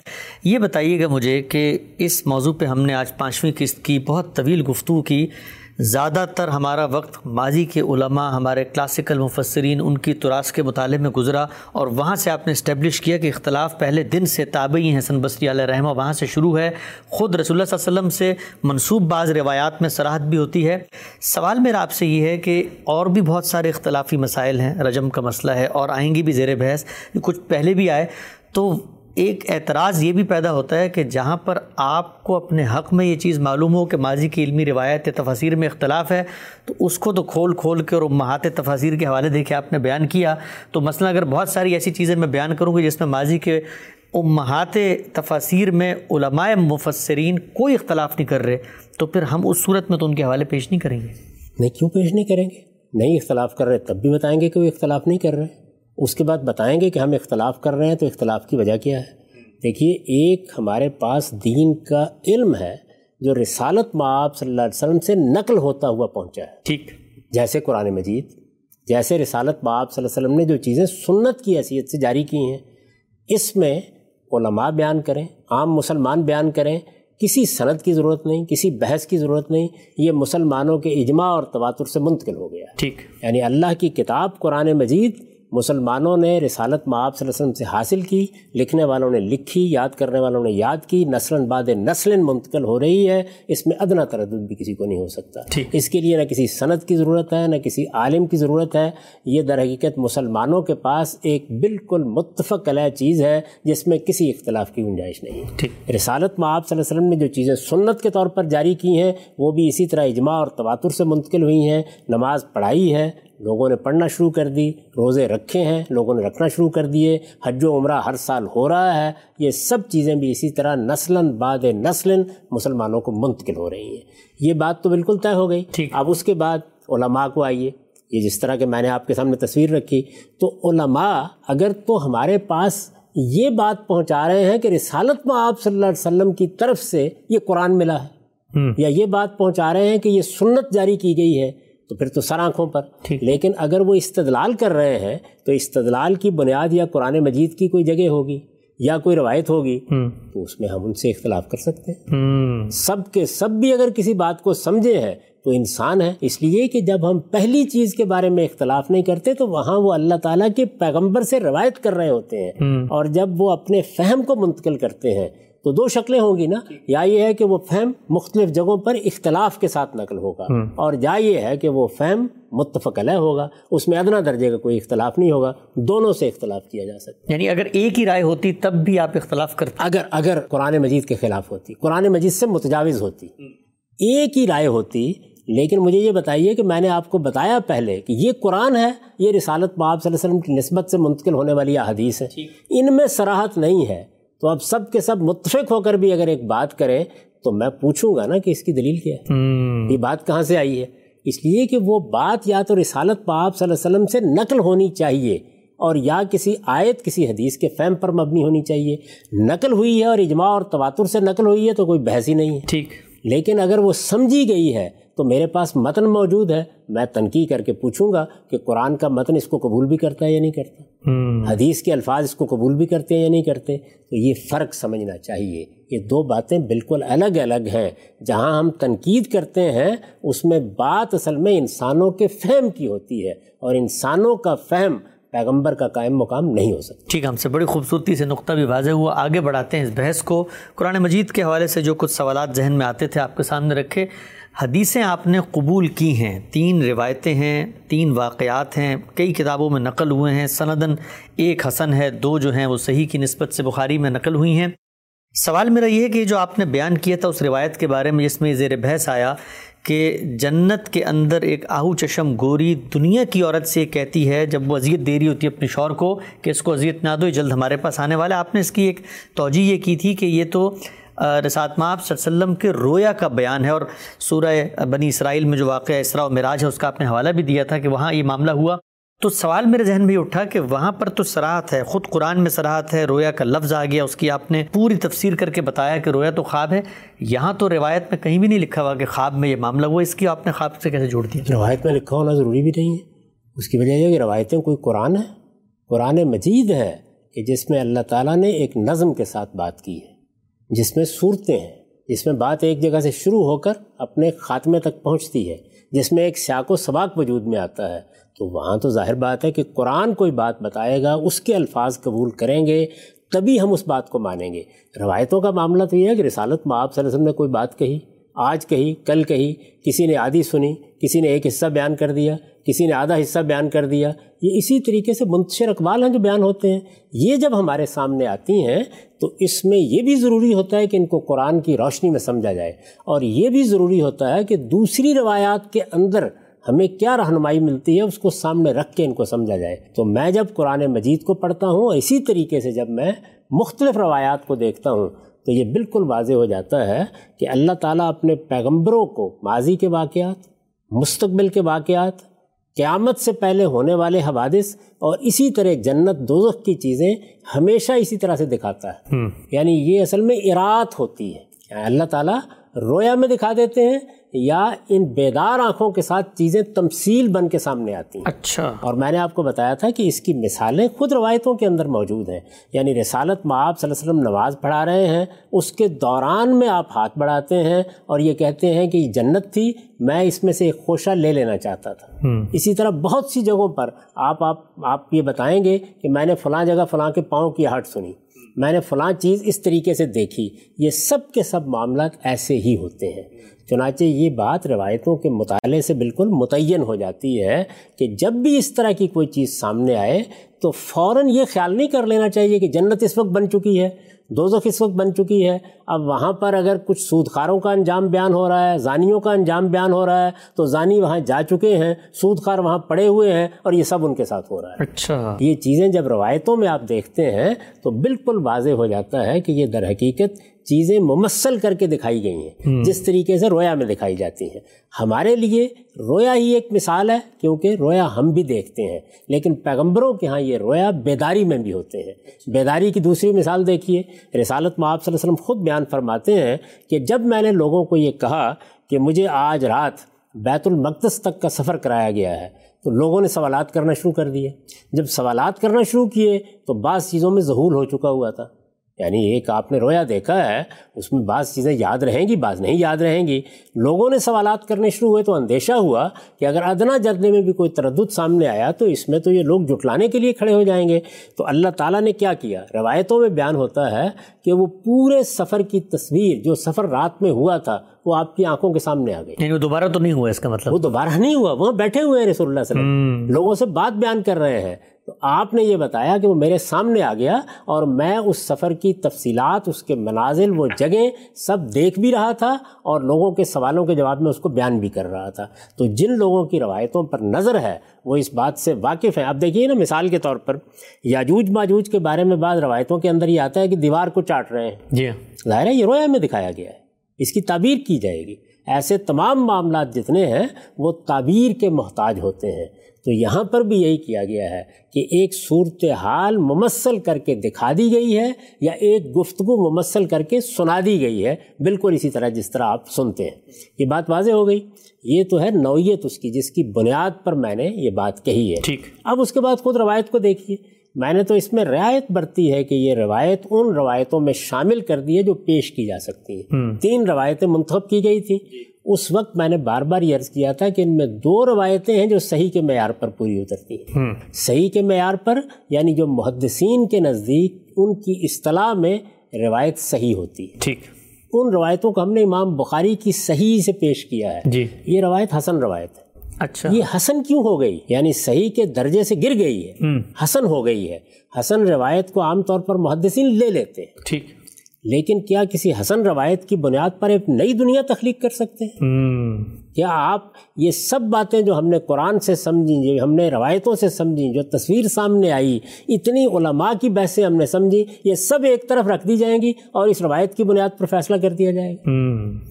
یہ بتائیے گا مجھے کہ اس موضوع پہ ہم نے آج پانچویں قسط کی بہت طویل گفتگو کی۔ زیادہ تر ہمارا وقت ماضی کے علماء، ہمارے کلاسیکل مفسرین، ان کی تراس کے مطالعے میں گزرا اور وہاں سے آپ نے اسٹیبلش کیا کہ اختلاف پہلے دن سے تابعی ہیں۔ حسن بصری علیہ رحمہ وہاں سے شروع ہے۔ خود رسول اللہ صلی اللہ علیہ وسلم سے منصوب بعض روایات میں سراحت بھی ہوتی ہے۔ سوال میرا آپ سے یہ ہے کہ اور بھی بہت سارے اختلافی مسائل ہیں۔ رجم کا مسئلہ ہے اور آئیں گی بھی زیر بحث۔ کچھ پہلے بھی آئے۔ تو ایک اعتراض یہ بھی پیدا ہوتا ہے کہ جہاں پر آپ کو اپنے حق میں یہ چیز معلوم ہو کہ ماضی کی علمی روایت تفاصیر میں اختلاف ہے، تو اس کو تو کھول کھول کے اور امہات تفاصیر کے حوالے دے کے آپ نے بیان کیا۔ تو مثلا اگر بہت ساری ایسی چیزیں میں بیان کروں گی جس میں ماضی کے امہات تفاصیر میں علماء مفسرین کوئی اختلاف نہیں کر رہے، تو پھر ہم اس صورت میں تو ان کے حوالے پیش نہیں کریں گے۔ نہیں، کیوں پیش نہیں کریں گے؟ نہیں اختلاف کر رہے، تب بھی بتائیں گے کہ وہ اختلاف نہیں کر رہے۔ اس کے بعد بتائیں گے کہ ہم اختلاف کر رہے ہیں تو اختلاف کی وجہ کیا ہے؟ دیکھیے ایک ہمارے پاس دین کا علم ہے جو رسالت معاب صلی اللہ علیہ وسلم سے نقل ہوتا ہوا پہنچا ہے۔ ٹھیک۔ جیسے قرآن مجید جیسے رسالت معاب صلی اللہ علیہ وسلم نے جو چیزیں سنت کی حیثیت سے جاری کی ہیں اس میں علماء بیان کریں عام مسلمان بیان کریں کسی صنعت کی ضرورت نہیں کسی بحث کی ضرورت نہیں یہ مسلمانوں کے اجماع اور تواتر سے منتقل ہو گیا۔ ٹھیک۔ یعنی اللہ کی کتاب قرآن مجید مسلمانوں نے رسالت معاب صلی اللہ علیہ وسلم سے حاصل کی لکھنے والوں نے لکھی یاد کرنے والوں نے یاد کی نسل بعد نسل منتقل ہو رہی ہے اس میں ادنا تردد بھی کسی کو نہیں ہو سکتا۔ اس کے لیے نہ کسی صنعت کی ضرورت ہے نہ کسی عالم کی ضرورت ہے۔ یہ در حقیقت مسلمانوں کے پاس ایک بالکل متفق علیہ چیز ہے جس میں کسی اختلاف کی گنجائش نہیں۔ ہے رسالت معاب صلی اللہ علیہ وسلم نے جو چیزیں سنت کے طور پر جاری کی ہیں وہ بھی اسی طرح اجماع اور تواتر سے منتقل ہوئی ہیں۔ نماز پڑھائی ہے لوگوں نے پڑھنا شروع کر دی روزے رکھے ہیں لوگوں نے رکھنا شروع کر دیے حج و عمرہ ہر سال ہو رہا ہے یہ سب چیزیں بھی اسی طرح نسلاً بعد نسل مسلمانوں کو منتقل ہو رہی ہیں۔ یہ بات تو بالکل طے ہو گئی۔ اب اس کے بعد علماء کو آئیے۔ یہ جس طرح کہ میں نے آپ کے سامنے تصویر رکھی۔ تو علماء اگر تو ہمارے پاس یہ بات پہنچا رہے ہیں کہ رسالت میں آپ صلی اللہ علیہ وسلم کی طرف سے یہ قرآن ملا ہے۔ یا یہ بات پہنچا رہے ہیں کہ یہ سنت جاری کی گئی ہے۔ تو پھر تو سر آنکھوں پر۔ لیکن اگر وہ استدلال کر رہے ہیں تو استدلال کی بنیاد یا قرآن مجید کی کوئی جگہ ہوگی یا کوئی روایت ہوگی تو اس میں ہم ان سے اختلاف کر سکتے ہیں۔ سب کے سب بھی اگر کسی بات کو سمجھے ہیں تو انسان ہے۔ اس لیے کہ جب ہم پہلی چیز کے بارے میں اختلاف نہیں کرتے تو وہاں وہ اللہ تعالیٰ کے پیغمبر سے روایت کر رہے ہوتے ہیں۔ اور جب وہ اپنے فہم کو منتقل کرتے ہیں تو دو شکلیں ہوں گی نا۔ یا یہ ہے کہ وہ فہم مختلف جگہوں پر اختلاف کے ساتھ نقل ہوگا اور یا یہ ہے کہ وہ فہم متفق علیہ ہوگا۔ اس میں ادنا درجے کا کوئی اختلاف نہیں ہوگا۔ دونوں سے اختلاف کیا جا سکتا یعنی اگر ایک ہی رائے ہوتی تب بھی آپ اختلاف کرتے۔ اگر اگر قرآن مجید کے خلاف ہوتی قرآن مجید سے متجاوز ہوتی ایک ہی رائے ہوتی لیکن مجھے یہ بتائیے کہ میں نے آپ کو بتایا پہلے کہ یہ قرآن ہے یہ رسالت مآب صلی اللہ علیہ وسلم کی نسبت سے منتقل ہونے والی حدیث ہے ان میں سراحت نہیں ہے۔ تو اب سب کے سب متفق ہو کر بھی اگر ایک بات کرے تو میں پوچھوں گا نا کہ اس کی دلیل کیا ہے۔ یہ بات کہاں سے آئی ہے؟ اس لیے کہ وہ بات یا تو رسالت پاپ صلی اللہ علیہ وسلم سے نقل ہونی چاہیے اور یا کسی آیت کسی حدیث کے فہم پر مبنی ہونی چاہیے۔ نقل ہوئی ہے اور اجماع اور تواتر سے نقل ہوئی ہے تو کوئی بحث ہی نہیں ہے۔ ٹھیک۔ لیکن اگر وہ سمجھی گئی ہے تو میرے پاس متن موجود ہے میں تنقید کر کے پوچھوں گا کہ قرآن کا متن اس کو قبول بھی کرتا ہے یا نہیں کرتا۔ حدیث کے الفاظ اس کو قبول بھی کرتے ہیں یا نہیں کرتے۔ تو یہ فرق سمجھنا چاہیے۔ یہ دو باتیں بالکل الگ الگ ہیں۔ جہاں ہم تنقید کرتے ہیں اس میں بات اصل میں انسانوں کے فہم کی ہوتی ہے۔ اور انسانوں کا فہم پیغمبر کا قائم مقام نہیں ہو سکتا۔ ٹھیک ہم سے بڑی خوبصورتی سے نقطہ بھی واضح ہوا۔ آگے بڑھاتے ہیں اس بحث کو۔ قرآن مجید کے حوالے سے جو کچھ سوالات ذہن میں آتے تھے آپ کے سامنے رکھے۔ حدیثیں آپ نے قبول کی ہیں، تین روایتیں ہیں، تین واقعات ہیں، کئی کتابوں میں نقل ہوئے ہیں سندن ایک حسن ہے، دو جو ہیں وہ صحیح کی نسبت سے بخاری میں نقل ہوئی ہیں۔ سوال میرا یہ ہے کہ جو آپ نے بیان کیا تھا اس روایت کے بارے میں جس میں زیر بحث آیا کہ جنت کے اندر ایک آہو چشم گوری دنیا کی عورت سے کہتی ہے، جب وہ اذیت دے رہی ہوتی ہے اپنے شور کو کہ اس کو اذیت نہ دو جلد ہمارے پاس آنے والا آپ نے اس کی ایک توجہ یہ کی تھی کہ یہ تو رسات ماب صلی اللہ علیہ وسلم کے رویا کا بیان ہے اور سورہ بنی اسرائیل میں جو واقعہ اسراء و مراج ہے، اس کا آپ نے حوالہ بھی دیا تھا کہ وہاں یہ معاملہ ہوا۔ تو سوال میرے ذہن میں اٹھا کہ وہاں پر تو سراحت ہے، خود قرآن میں سراحت ہے، رویا کا لفظ آ گیا، اس کی آپ نے پوری تفسیر کر کے بتایا کہ رویا تو خواب ہے۔ یہاں تو روایت میں کہیں بھی نہیں لکھا ہوا کہ خواب میں یہ معاملہ ہوا، اس کی آپ نے خواب سے کیسے جوڑ دیا؟ روایت میں لکھا ہونا ضروری بھی نہیں ہے۔ اس کی وجہ یہ کہ روایتیں کوئی قرآن ہے، قرآن مجید ہے کہ جس میں اللہ تعالیٰ نے ایک نظم کے ساتھ بات کی ہے۔ جس میں صورتیں ہیں جس میں بات ایک جگہ سے شروع ہو کر اپنے خاتمے تک پہنچتی ہے، جس میں ایک سیاق و سباق وجود میں آتا ہے۔ تو وہاں تو ظاہر بات ہے کہ قرآن کوئی بات بتائے گا، اس کے الفاظ قبول کریں گے، تبھی ہم اس بات کو مانیں گے۔ روایتوں کا معاملہ تو یہ ہے کہ رسالت میں آپ صلی اللہ علیہ وسلم نے کوئی بات کہی۔ آج کہی کل کہی کسی نے آدھی سنی، کسی نے ایک حصہ بیان کر دیا، کسی نے آدھا حصہ بیان کر دیا، یہ اسی طریقے سے منتشر اقوال ہیں جو بیان ہوتے ہیں۔ یہ جب ہمارے سامنے آتی ہیں، تو اس میں یہ بھی ضروری ہوتا ہے کہ ان کو قرآن کی روشنی میں سمجھا جائے۔ اور یہ بھی ضروری ہوتا ہے کہ دوسری روایات کے اندر ہمیں کیا رہنمائی ملتی ہے، اس کو سامنے رکھ کے ان کو سمجھا جائے۔ تو میں جب قرآن مجید کو پڑھتا ہوں، اور اسی طریقے سے جب میں مختلف روایات کو دیکھتا ہوں تو یہ بالکل واضح ہو جاتا ہے کہ اللہ تعالیٰ اپنے پیغمبروں کو ماضی کے واقعات مستقبل کے واقعات قیامت سے پہلے ہونے والے حوادث اور اسی طرح جنت دوزخ کی چیزیں ہمیشہ اسی طرح سے دکھاتا ہے۔ یعنی یہ اصل میں ارات ہوتی ہے۔ یعنی اللہ تعالیٰ رویا میں دکھا دیتے ہیں یا ان بیدار آنکھوں کے ساتھ چیزیں تمثیل بن کے سامنے آتی ہیں۔ اچھا۔ اور میں نے آپ کو بتایا تھا کہ اس کی مثالیں خود روایتوں کے اندر موجود ہیں۔ یعنی رسالت میں آپ صلی اللہ علیہ وسلم نماز پڑھا رہے ہیں اس کے دوران میں آپ ہاتھ بڑھاتے ہیں اور یہ کہتے ہیں کہ یہ جنت تھی میں اس میں سے ایک خوشہ لے لینا چاہتا تھا۔ اسی طرح بہت سی جگہوں پر آپ آپ آپ یہ بتائیں گے کہ میں نے فلاں جگہ فلاں کے پاؤں کی ہٹ سنی۔ میں نے فلاں چیز اس طریقے سے دیکھی۔ یہ سب کے سب معاملات ایسے ہی ہوتے ہیں۔ چنانچہ یہ بات روایتوں کے مطالعے سے بالکل متعین ہو جاتی ہے کہ جب بھی اس طرح کی کوئی چیز سامنے آئے تو فوراً یہ خیال نہیں کر لینا چاہیے کہ جنت اس وقت بن چکی ہے دوزخ اس وقت بن چکی ہے۔ اب وہاں پر اگر کچھ سودخاروں کا انجام بیان ہو رہا ہے زانیوں کا انجام بیان ہو رہا ہے تو زانی وہاں جا چکے ہیں سود خار وہاں پڑے ہوئے ہیں اور یہ سب ان کے ساتھ ہو رہا ہے۔ اچھا۔ یہ چیزیں جب روایتوں میں آپ دیکھتے ہیں تو بالکل واضح ہو جاتا ہے کہ یہ در حقیقت چیزیں ممثل کر کے دکھائی گئی ہیں جس طریقے سے رویا میں دکھائی جاتی ہیں۔ ہمارے لیے رویا ہی ایک مثال ہے کیونکہ رویا ہم بھی دیکھتے ہیں۔ لیکن پیغمبروں کے ہاں یہ رویا بیداری میں بھی ہوتے ہیں۔ بیداری کی دوسری مثال دیکھیے رسالت میں آپ صلی اللہ علیہ وسلم خود بیان فرماتے ہیں کہ جب میں نے لوگوں کو یہ کہا کہ مجھے آج رات بیت المقدس تک کا سفر کرایا گیا ہے تو لوگوں نے سوالات کرنا شروع کر دیے۔ جب سوالات کرنا شروع کیے تو بعض چیزوں میں ظہول ہو چکا ہوا تھا۔ یعنی ایک آپ نے رویا دیکھا ہے اس میں بعض چیزیں یاد رہیں گی بعض نہیں یاد رہیں گی۔ لوگوں نے سوالات کرنے شروع ہوئے تو اندیشہ ہوا کہ اگر ادنا جرنے میں بھی کوئی تردد سامنے آیا تو اس میں تو یہ لوگ جٹلانے کے لیے کھڑے ہو جائیں گے۔ تو اللہ تعالیٰ نے کیا کیا؟ روایتوں میں بیان ہوتا ہے کہ وہ پورے سفر کی تصویر جو سفر رات میں ہوا تھا وہ آپ کی آنکھوں کے سامنے آ گئی۔ یعنی وہ دوبارہ تو نہیں ہوا اس کا مطلب؟ وہ دوبارہ نہیں ہوا وہاں بیٹھے ہوئے ہیں رسول اللہ صلی اللہ علیہ وسلم۔ لوگوں سے بات بیان کر رہے ہیں۔ تو آپ نے یہ بتایا کہ وہ میرے سامنے آ گیا اور میں اس سفر کی تفصیلات اس کے منازل وہ جگہیں سب دیکھ بھی رہا تھا اور لوگوں کے سوالوں کے جواب میں اس کو بیان بھی کر رہا تھا۔ تو جن لوگوں کی روایتوں پر نظر ہے وہ اس بات سے واقف ہیں۔ اب دیکھیے نا مثال کے طور پر یاجوج ماجوج کے بارے میں بعض روایتوں کے اندر یہ آتا ہے کہ دیوار کو چاٹ رہے ہیں۔ جی ظاہر ہے یہ رویا میں دکھایا گیا ہے۔ اس کی تعبیر کی جائے گی۔ ایسے تمام معاملات جتنے ہیں وہ تعبیر کے محتاج ہوتے ہیں۔ تو یہاں پر بھی یہی کیا گیا ہے کہ ایک صورت حال ممثل کر کے دکھا دی گئی ہے یا ایک گفتگو ممثل کر کے سنا دی گئی ہے۔ بالکل اسی طرح جس طرح آپ سنتے ہیں۔ یہ بات واضح ہو گئی۔ یہ تو ہے نوعیت اس کی جس کی بنیاد پر میں نے یہ بات کہی ہے۔ ٹھیک۔ اب اس کے بعد خود روایت کو دیکھیے۔ میں نے تو اس میں رعایت برتی ہے کہ یہ روایت ان روایتوں میں شامل کر دی ہے جو پیش کی جا سکتی ہیں۔ تین روایتیں منتخب کی گئی تھیں۔ اس وقت میں نے بار بار یہ عرض کیا تھا کہ ان میں دو روایتیں ہیں جو صحیح کے معیار پر پوری اترتی ہیں۔ صحیح کے معیار پر یعنی جو محدثین کے نزدیک ان کی اصطلاح میں روایت صحیح ہوتی ہے۔ ٹھیک۔ ان روایتوں کو ہم نے امام بخاری کی صحیح سے پیش کیا ہے۔ جی۔ یہ روایت حسن روایت ہے۔ اچھا۔ یہ حسن کیوں ہو گئی؟ یعنی صحیح کے درجے سے گر گئی ہے۔ حسن ہو گئی ہے۔ حسن روایت کو عام طور پر محدثین لے لیتے ہیں۔ ٹھیک۔ لیکن کیا کسی حسن روایت کی بنیاد پر ایک نئی دنیا تخلیق کر سکتے ہیں؟ کیا آپ یہ سب باتیں جو ہم نے قرآن سے سمجھی جو ہم نے روایتوں سے سمجھی جو تصویر سامنے آئی اتنی علماء کی بحثیں ہم نے سمجھی یہ سب ایک طرف رکھ دی جائیں گی اور اس روایت کی بنیاد پر فیصلہ کر دیا جائے گا۔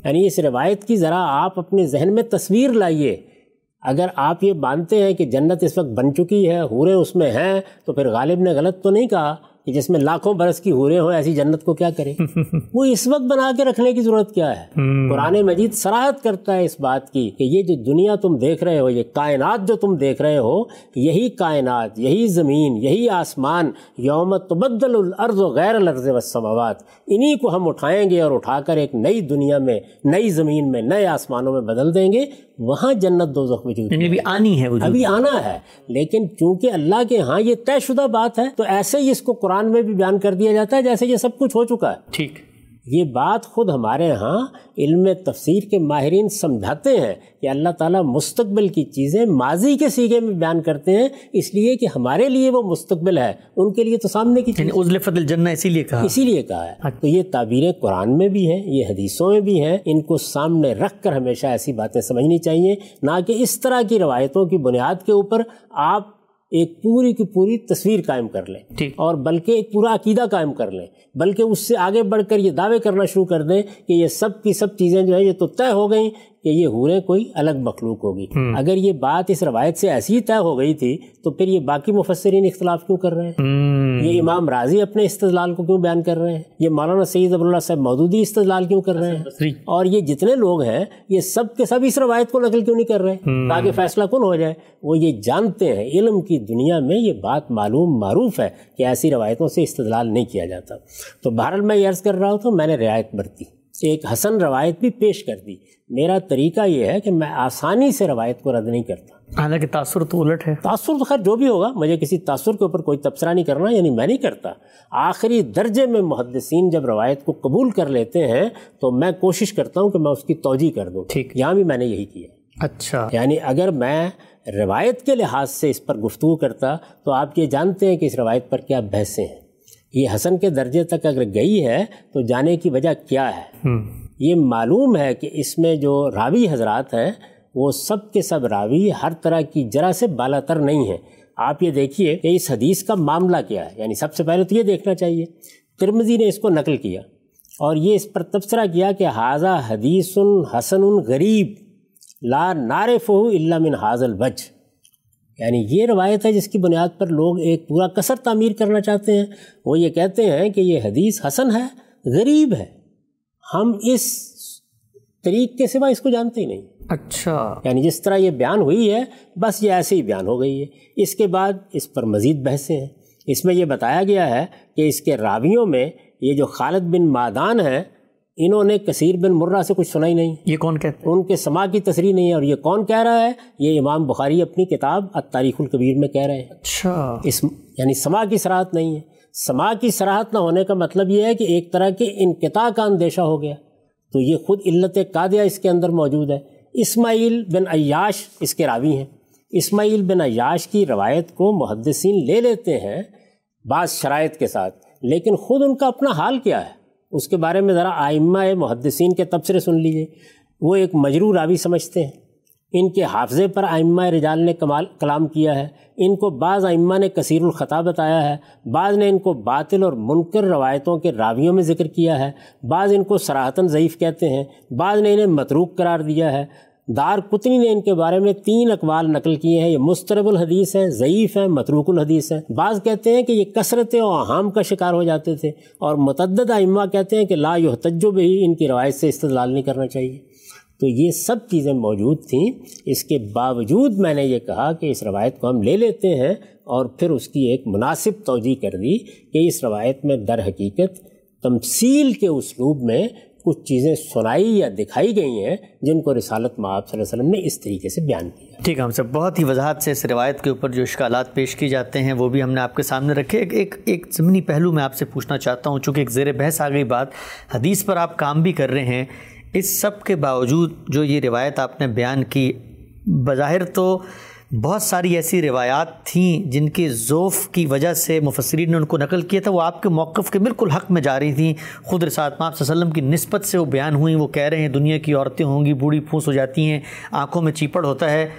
یعنی اس روایت کی ذرا آپ اپنے ذہن میں تصویر لائیے۔ اگر آپ یہ مانتے ہیں کہ جنت اس وقت بن چکی ہے حورے اس میں ہیں تو پھر غالب نے غلط تو نہیں کہا کہ جس میں لاکھوں برس کی ہورے ہوں ایسی جنت کو کیا کرے؟ وہ اس وقت بنا کے رکھنے کی ضرورت کیا ہے؟ قرآن مجید سراحت کرتا ہے اس بات کی کہ یہ جو دنیا تم دیکھ رہے ہو یہ کائنات جو تم دیکھ رہے ہو یہی کائنات یہی زمین یہی آسمان یوم تبدل الارض و غیر الارض والسماوات انہی کو ہم اٹھائیں گے اور اٹھا کر ایک نئی دنیا میں نئی زمین میں نئے آسمانوں میں بدل دیں گے۔ وہاں جنت دو وجود یعنی ابھی آنی ہے وجود۔ ابھی آنا ہے۔ لیکن چونکہ اللہ کے ہاں یہ طے شدہ بات ہے تو ایسے ہی اس کو قرآن میں بھی بیان کر دیا جاتا ہے جیسے یہ سب کچھ ہو چکا ہے۔ ٹھیک۔ یہ بات خود ہمارے ہاں علم تفسیر کے ماہرین سمجھاتے ہیں کہ اللہ تعالیٰ مستقبل کی چیزیں ماضی کے سیگے میں بیان کرتے ہیں اس لیے کہ ہمارے لیے وہ مستقبل ہے۔ ان کے لیے تو سامنے کی یعنی ازلفت الجنہ اسی لیے کہا۔ اسی لیے کہا ہے۔ تو یہ تعبیریں قرآن میں بھی ہیں یہ حدیثوں میں بھی ہیں ان کو سامنے رکھ کر ہمیشہ ایسی باتیں سمجھنی چاہیے نہ کہ اس طرح کی روایتوں کی بنیاد کے اوپر آپ ایک پوری کی پوری تصویر قائم کر لیں۔ اور بلکہ ایک پورا عقیدہ قائم کر لیں۔ بلکہ اس سے آگے بڑھ کر یہ دعوے کرنا شروع کر دیں کہ یہ سب کی سب چیزیں جو ہیں یہ تو طے ہو گئیں کہ یہ حوریں کوئی الگ مخلوق ہوگی۔ اگر یہ بات اس روایت سے ایسی طے ہو گئی تھی تو پھر یہ باقی مفسرین اختلاف کیوں کر رہے ہیں؟ یہ امام راضی اپنے استدلال کو کیوں بیان کر رہے ہیں؟ یہ مولانا سید ابواللہ صاحب مودودی استدلال کیوں کر رہے ہیں؟ اور یہ جتنے لوگ ہیں یہ سب کے سب اس روایت کو نقل کیوں نہیں کر رہے؟ تاکہ فیصلہ کن ہو جائے۔ وہ یہ جانتے ہیں علم کی دنیا میں یہ بات معلوم معروف ہے کہ ایسی روایتوں سے استدلال نہیں کیا جاتا۔ تو بہرحال میں یہ عرض کر رہا ہوں تو میں نے رعایت برتی۔ ایک حسن روایت بھی پیش کر دی۔ میرا طریقہ یہ ہے کہ میں آسانی سے روایت کو رد نہیں کرتا۔ حالانکہ تاثر تو الٹ ہے تاثر تو خیر جو بھی ہوگا مجھے کسی تاثر کے اوپر کوئی تبصرہ نہیں کرنا یعنی میں نہیں کرتا۔ آخری درجے میں محدثین جب روایت کو قبول کر لیتے ہیں تو میں کوشش کرتا ہوں کہ میں اس کی توجہ کر دوں۔ ٹھیک۔ یہاں بھی میں نے یہی کیا۔ اچھا۔ یعنی اگر میں روایت کے لحاظ سے اس پر گفتگو کرتا تو آپ یہ جانتے ہیں کہ اس روایت پر کیا بحثیں ہیں۔ یہ حسن کے درجے تک اگر گئی ہے تو جانے کی وجہ کیا ہے؟ یہ معلوم ہے کہ اس میں جو راوی حضرات ہیں، وہ سب کے سب راوی ہر طرح کی جرا سے بالا تر نہیں ہیں۔ آپ یہ دیکھیے کہ اس حدیث کا معاملہ کیا ہے۔ یعنی سب سے پہلے تو یہ دیکھنا چاہیے۔ ترمزی نے اس کو نقل کیا اور یہ اس پر تبصرہ کیا کہ حاضہ حدیث حسن غریب، لا نارف اللہ من حاضل البج یعنی یہ روایت ہے جس کی بنیاد پر لوگ ایک پورا کثر تعمیر کرنا چاہتے ہیں۔ وہ یہ کہتے ہیں کہ یہ حدیث حسن ہے، غریب ہے۔ ہم اس طریق کے سوا اس کو جانتے ہی نہیں۔ اچھا۔ یعنی جس طرح یہ بیان ہوئی ہے بس یہ ایسے ہی بیان ہو گئی ہے۔ اس کے بعد اس پر مزید بحثیں ہیں۔ اس میں یہ بتایا گیا ہے کہ اس کے راویوں میں یہ جو خالد بن مادان ہیں انہوں نے کثیر بن مرہ سے کچھ سنا ہی نہیں۔ یہ کون کہتے ہیں؟ ان کے سما کی تصریح نہیں ہے اور یہ کون کہہ رہا ہے؟ یہ امام بخاری اپنی کتاب التاریخ الکبیر میں کہہ رہے ہیں۔ اچھا۔ اس یعنی سما کی سراحت نہیں ہے۔ سما کی سراحت نہ ہونے کا مطلب یہ ہے کہ ایک طرح کے انقطاع کا اندیشہ ہو گیا۔ تو یہ خود علت قادیہ اس کے اندر موجود ہے۔ اسماعیل بن عیاش اس کے راوی ہیں۔ اسماعیل بن عیاش کی روایت کو محدثین لے لیتے ہیں بعض شرائط کے ساتھ، لیکن خود ان کا اپنا حال کیا ہے؟ اس کے بارے میں ذرا آئمہ محدثین کے تبصرے سن لیجیے وہ ایک مجرور راوی سمجھتے ہیں۔ ان کے حافظے پر آئمہ رجال نے کمال کلام کیا ہے۔ ان کو بعض آئمہ نے کثیر الخطا بتایا ہے۔ بعض نے ان کو باطل اور منکر روایتوں کے راویوں میں ذکر کیا ہے۔ بعض ان کو سراہتاً ضعیف کہتے ہیں۔ بعض نے انہیں متروک قرار دیا ہے۔ دار قطنی نے ان کے بارے میں تین اقوال نقل کیے ہیں۔ یہ مسترب الحدیث ہیں ضعیف ہیں متروک الحدیث ہیں بعض کہتے ہیں کہ یہ کثرت و اہم کا شکار ہو جاتے تھے اور متعدد ائمہ کہتے ہیں کہ لا تجب ہی ان کی روایت سے استدلال نہیں کرنا چاہیے۔ تو یہ سب چیزیں موجود تھیں۔ اس کے باوجود میں نے یہ کہا کہ اس روایت کو ہم لے لیتے ہیں اور پھر اس کی ایک مناسب توجہ کر دی کہ اس روایت میں در حقیقت تمثیل کے اسلوب میں کچھ چیزیں سنائی یا دکھائی گئی ہیں جن کو رسالت مآب صلی اللہ علیہ وسلم نے اس طریقے سے بیان کیا۔ ٹھیک ہے، ہم سب بہت ہی وضاحت سے اس روایت کے اوپر جو اشکالات پیش کی جاتے ہیں وہ بھی ہم نے آپ کے سامنے رکھے۔ ایک ایک ضمنی پہلو میں آپ سے پوچھنا چاہتا ہوں، چونکہ ایک زیر بحث آ گئی بات، حدیث پر آپ کام بھی کر رہے ہیں۔ اس سب کے باوجود جو یہ روایت آپ نے بیان کی، بظاہر تو بہت ساری ایسی روایات تھیں جن کے ذوف کی وجہ سے مفسرین نے ان کو نقل کیا تھا، وہ آپ کے موقف کے بالکل حق میں جا رہی تھیں۔ خود رسات ماپ صلی اللہ علیہ وسلم کی نسبت سے وہ بیان ہوئیں، وہ کہہ رہے ہیں، دنیا کی عورتیں ہوں گی، بوڑھی پھوس ہو جاتی ہیں، آنکھوں میں چیپڑ ہوتا ہے۔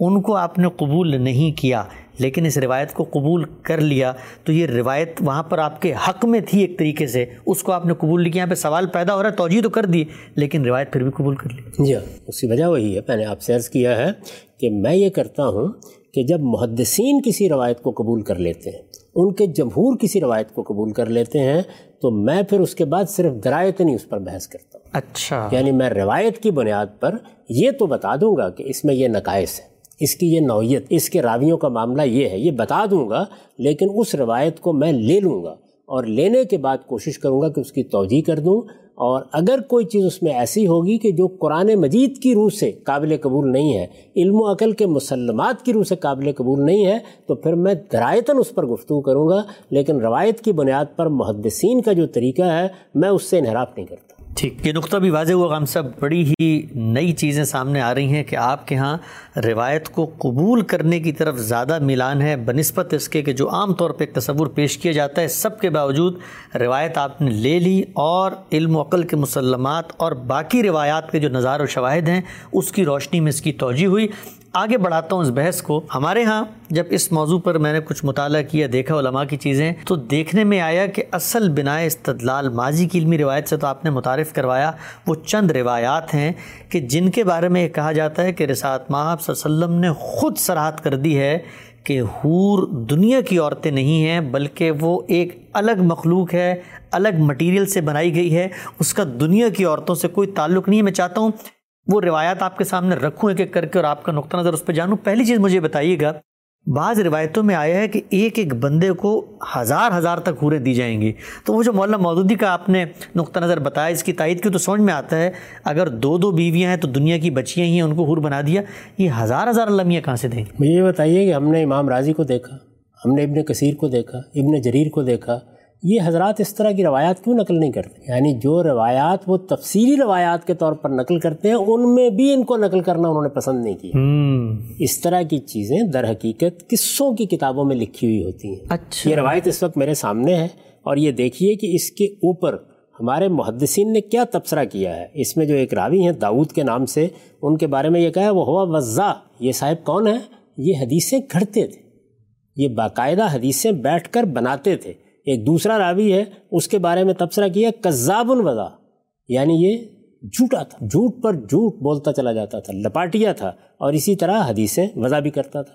ان کو آپ نے قبول نہیں کیا۔ لیکن اس روایت کو قبول کر لیا تو یہ روایت وہاں پر آپ کے حق میں تھی ایک طریقے سے۔ اس کو آپ نے قبول نہیں کیا یہاں پہ سوال پیدا ہو رہا ہے توجہ تو کر دی لیکن روایت پھر بھی قبول کر لی۔ جی ہاں اس کی وجہ وہی ہے۔ میں نے آپ سے عرض کیا ہے کہ میں یہ کرتا ہوں کہ جب محدثین کسی روایت کو قبول کر لیتے ہیں ان کے جمہور کسی روایت کو قبول کر لیتے ہیں تو میں پھر اس کے بعد صرف درایت نہیں اس پر بحث کرتا ہوں۔ اچھا۔ یعنی میں روایت کی بنیاد پر یہ تو بتا دوں گا کہ اس میں یہ نقائص ہے۔ اس کی یہ نوعیت، اس کے راویوں کا معاملہ یہ ہے، یہ بتا دوں گا، لیکن اس روایت کو میں لے لوں گا اور لینے کے بعد کوشش کروں گا کہ اس کی توجہ کر دوں اور اگر کوئی چیز اس میں ایسی ہوگی کہ جو قرآن مجید کی روح سے قابل قبول نہیں ہے، علم و عقل کے مسلمات کی روح سے قابل قبول نہیں ہے، تو پھر میں درایتاً اس پر گفتگو کروں گا، لیکن روایت کی بنیاد پر محدثین کا جو طریقہ ہے، میں اس سے انحراف نہیں کرتا۔ ٹھیک، یہ نقطہ بھی واضح ہوا ہم سب بڑی ہی نئی چیزیں سامنے آ رہی ہیں کہ آپ کے ہاں روایت کو قبول کرنے کی طرف زیادہ ملان ہے، بنسبت اس کے کہ جو عام طور پہ ایک تصور پیش کیا جاتا ہے، سب کے باوجود روایت آپ نے لے لی اور علم و عقل کے مسلمات اور باقی روایات کے جو نظار و شواہد ہیں، اس کی روشنی میں اس کی توجہ ہوئی۔ آگے بڑھاتا ہوں اس بحث کو۔ ہمارے ہاں جب اس موضوع پر میں نے کچھ مطالعہ کیا، دیکھا علماء کی چیزیں، تو دیکھنے میں آیا کہ اصل بنا استدلال ماضی کی علمی روایت سے تو آپ نے متعارف کروایا۔ وہ چند روایات ہیں کہ جن کے بارے میں یہ کہا جاتا ہے کہ رسات ماہب صلی اللہ علیہ وسلم نے خود سراحت کر دی ہے کہ حور دنیا کی عورتیں نہیں ہیں، بلکہ وہ ایک الگ مخلوق ہے، الگ مٹیریل سے بنائی گئی ہے۔ اس کا دنیا کی عورتوں سے کوئی تعلق نہیں ہے۔ میں چاہتا ہوں وہ روایات آپ کے سامنے رکھوں ایک ایک کر کے اور آپ کا نقطہ نظر اس پہ جانوں۔ پہلی چیز مجھے بتائیے گا، بعض روایتوں میں آیا ہے کہ ایک ایک بندے کو ہزار ہزار تک حوریں دی جائیں گی۔ تو وہ جو مولانا مودودی کا آپ نے نقطہ نظر بتایا، اس کی تائید کی تو سمجھ میں آتا ہے، اگر دو دو بیویاں ہیں تو دنیا کی بچیاں ہی ہیں، ان کو حور بنا دیا، یہ ہزار ہزار لمیاں کہاں سے دیں گے مجھے یہ بتائیے کہ ہم نے امام راضی کو دیکھا، ہم نے ابن کثیر کو دیکھا، ابن جریر کو دیکھا یہ حضرات اس طرح کی روایات کیوں نقل نہیں کرتے؟ یعنی جو روایات وہ تفصیلی روایات کے طور پر نقل کرتے ہیں ان میں بھی ان کو نقل کرنا انہوں نے پسند نہیں کیا۔ اس طرح کی چیزیں در حقیقت قصوں کی کتابوں میں لکھی ہوئی ہوتی ہیں۔ اچھا۔ یہ روایت اس وقت میرے سامنے ہے اور یہ دیکھیے کہ اس کے اوپر ہمارے محدثین نے کیا تبصرہ کیا ہے۔ اس میں جو ایک راوی ہیں داود کے نام سے ان کے بارے میں یہ کہا ہے وہ ہوا وضاء یہ صاحب کون ہے یہ حدیثیں گھڑتے تھے۔ یہ باقاعدہ حدیثیں بیٹھ کر بناتے تھے۔ ایک دوسرا راوی ہے، اس کے بارے میں تبصرہ کیا کذاب الوضا یعنی یہ جھوٹا تھا۔ جھوٹ پر جھوٹ بولتا چلا جاتا تھا، لپاٹیا تھا، اور اسی طرح حدیثیں وضع بھی کرتا تھا۔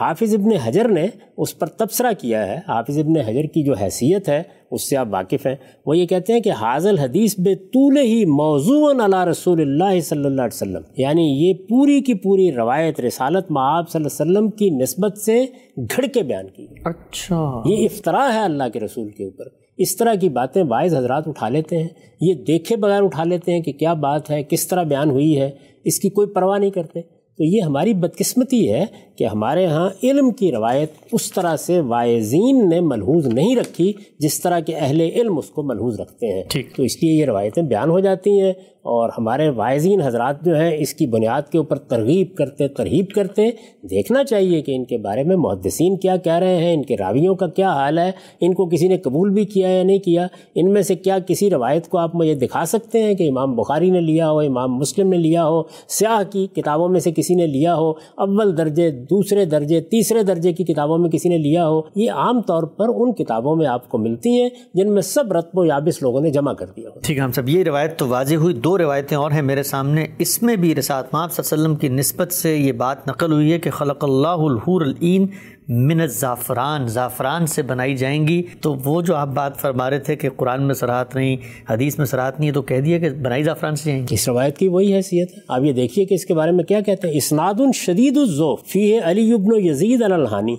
حافظ ابن حجر نے اس پر تبصرہ کیا ہے۔ حافظ ابن حجر کی جو حیثیت ہے اس سے آپ واقف ہیں۔ وہ یہ کہتے ہیں کہ حاضل حدیث بے طول ہی موضوع علی رسول اللہ صلی اللہ علیہ وسلم۔ یعنی یہ پوری کی پوری روایت رسالت معاب صلی اللہ علیہ وسلم کی نسبت سے گھڑ کے بیان کی۔ اچھا۔ یہ افطرا ہے اللہ کے رسول کے اوپر۔ اس طرح کی باتیں باعث حضرات اٹھا لیتے ہیں۔ یہ دیکھے بغیر اٹھا لیتے ہیں کہ کیا بات ہے کس طرح بیان ہوئی ہے۔ اس کی کوئی پرواہ نہیں کرتے۔ تو یہ ہماری بدقسمتی ہے کہ ہمارے ہاں علم کی روایت اس طرح سے وائزین نے ملحوظ نہیں رکھی جس طرح کہ اہل علم اس کو ملحوظ رکھتے ہیں۔ تو اس لیے یہ روایتیں بیان ہو جاتی ہیں اور ہمارے وائزین حضرات جو ہیں اس کی بنیاد کے اوپر ترغیب کرتے ترغیب کرتے۔ دیکھنا چاہیے کہ ان کے بارے میں محدثین کیا کہہ رہے ہیں ان کے راویوں کا کیا حال ہے ان کو کسی نے قبول بھی کیا یا نہیں کیا ان میں سے کیا کسی روایت کو آپ مجھے دکھا سکتے ہیں کہ امام بخاری نے لیا ہو امام مسلم نے لیا ہو سیاہ کی کتابوں میں سے کسی نے لیا ہو اول درجے دوسرے درجے، تیسرے درجے کی کتابوں میں کسی نے لیا ہو، یہ عام طور پر ان کتابوں میں آپ کو ملتی ہیں جن میں سب رتب و یابس لوگوں نے جمع کر دیا ہو۔ ٹھیک ہے، ہم سب، یہ روایت تو واضح ہوئی، دو روایتیں اور ہیں میرے سامنے۔ اس میں بھی رسات ماب صلی اللہ علیہ وسلم کی نسبت سے یہ بات نقل ہوئی ہے کہ خلق اللہ الحور العین من زعفران زعفران سے بنائی جائیں گی۔ تو وہ جو آپ بات فرما رہے تھے کہ قرآن میں سراحت نہیں، حدیث میں سراحت نہیں ہے تو کہہ دیا کہ بنائی زعفران سے جائیں گی۔ اس روایت کی وہی حیثیت ہے۔ آپ یہ دیکھیے کہ اس کے بارے میں کیا کہتے ہیں۔ اسناد شدید الزوف فی علی ابن یزید الحانی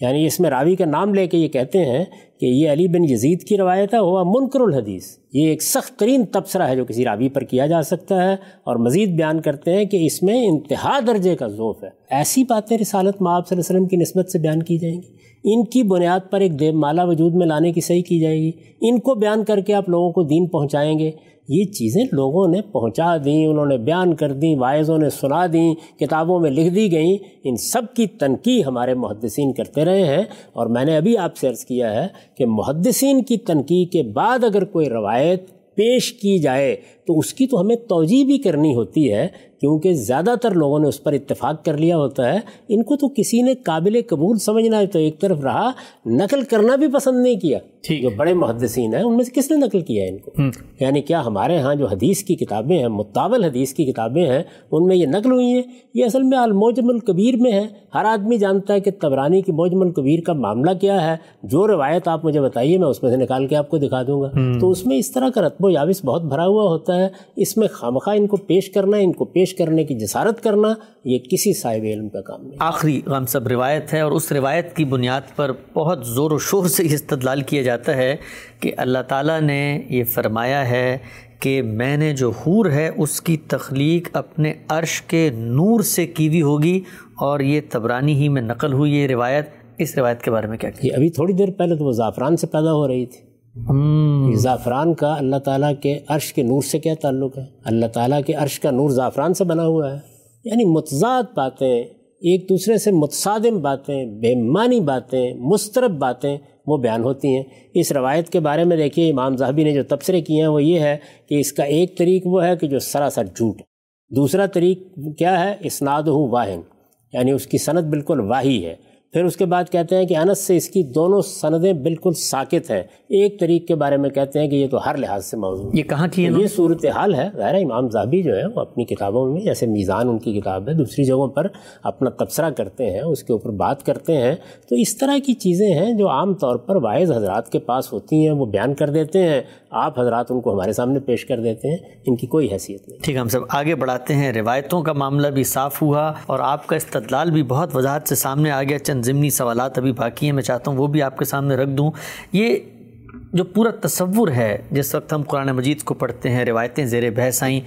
یعنی اس میں راوی کا نام لے کے یہ کہتے ہیں کہ یہ علی بن یزید کی روایت ہے ہوا منکر الحدیث۔ یہ ایک سخت ترین تبصرہ ہے جو کسی راوی پر کیا جا سکتا ہے اور مزید بیان کرتے ہیں کہ اس میں انتہا درجے کا ذوف ہے۔ ایسی باتیں رسالت مآب صلی اللہ علیہ وسلم کی نسبت سے بیان کی جائیں گی۔ ان کی بنیاد پر ایک دیو مالا وجود میں لانے کی صحیح کی جائے گی۔ ان کو بیان کر کے آپ لوگوں کو دین پہنچائیں گے۔ یہ چیزیں لوگوں نے پہنچا دیں، انہوں نے بیان کر دیں، وائزوں نے سنا دیں، کتابوں میں لکھ دی گئیں۔ ان سب کی تنقید ہمارے محدثین کرتے رہے ہیں۔ اور میں نے ابھی آپ سے عرض کیا ہے کہ محدثین کی تنقید کے بعد اگر کوئی روایت پیش کی جائے تو اس کی تو ہمیں توجہ بھی کرنی ہوتی ہے کیونکہ زیادہ تر لوگوں نے اس پر اتفاق کر لیا ہوتا ہے۔ ان کو تو کسی نے قابل قبول سمجھنا ہے تو ایک طرف رہا نقل کرنا بھی پسند نہیں کیا۔ جو بڑے محدثین ہیں ان میں سے کس نے نقل کیا ہے ان کو؟ یعنی کیا ہمارے ہاں جو حدیث کی کتابیں ہیں متابل حدیث کی کتابیں ہیں ان میں یہ نقل ہوئی ہیں؟ یہ اصل میں الموجم القبیر میں ہے ہر آدمی جانتا ہے کہ تبرانی کی موجم القبیر کا معاملہ کیا ہے۔ جو روایت آپ مجھے بتائیے میں اس میں سے نکال کے آپ کو دکھا دوں گا۔ تو اس میں اس طرح کا رتب و یابس بہت بھرا ہوا ہوتا ہے اس میں خامخواہ ان کو پیش کرنا ان کو پیش کرنے کی جسارت کرنا یہ کسی صاحب علم کا کام نہیں۔ آخری غم سب روایت ہے اور اس روایت کی بنیاد پر بہت زور و شور سے استدلال کیا جاتا ہے کہ اللہ تعالیٰ نے یہ فرمایا ہے کہ میں نے جو حور ہے اس کی تخلیق اپنے عرش کے نور سے کی ہوئی ہوگی اور یہ تبرانی ہی میں نقل ہوئی یہ روایت۔ اس روایت کے بارے میں کیا کہ ابھی تھوڑی دیر پہلے تو وہ زعفران سے پیدا ہو رہی تھی۔ زعفران کا اللہ تعالیٰ کے عرش کے نور سے کیا تعلق ہے؟ اللہ تعالیٰ کے عرش کا نور زعفران سے بنا ہوا ہے۔ یعنی متضاد باتیں، ایک دوسرے سے متصادم باتیں، بے معنی باتیں، مسترب باتیں، وہ بیان ہوتی ہیں۔ اس روایت کے بارے میں دیکھیے، امام صاحبی نے جو تبصرے کیے ہیں، وہ یہ ہے کہ اس کا ایک طریق وہ ہے کہ جو سراسر جھوٹ ہے۔ دوسرا طریق کیا ہے؟ اسناد ہو واہن یعنی اس کی صنعت بالکل واہی ہے۔ پھر اس کے بعد کہتے ہیں کہ انس سے اس کی دونوں سندیں بالکل ساکت ہیں۔ ایک طریق کے بارے میں کہتے ہیں کہ یہ تو ہر لحاظ سے موضوع یہ کہاں کی یہ صورت حال ہے۔ ظاہر امام زابی جو ہے وہ اپنی کتابوں میں جیسے میزان ان کی کتاب ہے دوسری جگہوں پر اپنا تبصرہ کرتے ہیں اس کے اوپر بات کرتے ہیں۔ تو اس طرح کی چیزیں ہیں جو عام طور پر واعظ حضرات کے پاس ہوتی ہیں وہ بیان کر دیتے ہیں۔ آپ حضرات ان کو ہمارے سامنے پیش کر دیتے ہیں ان کی کوئی حیثیت نہیں۔ ٹھیک ہے ہم سب آگے بڑھاتے ہیں۔ روایتوں کا معاملہ بھی صاف ہوا اور آپ کا استدلال بھی بہت وضاحت سے سامنے آ گیا۔ چند ضمنی سوالات ابھی باقی ہیں، میں چاہتا ہوں وہ بھی آپ کے سامنے رکھ دوں۔ یہ جو پورا تصور ہے، جس وقت ہم قرآن مجید کو پڑھتے ہیں، روایتیں زیر بحث آئیں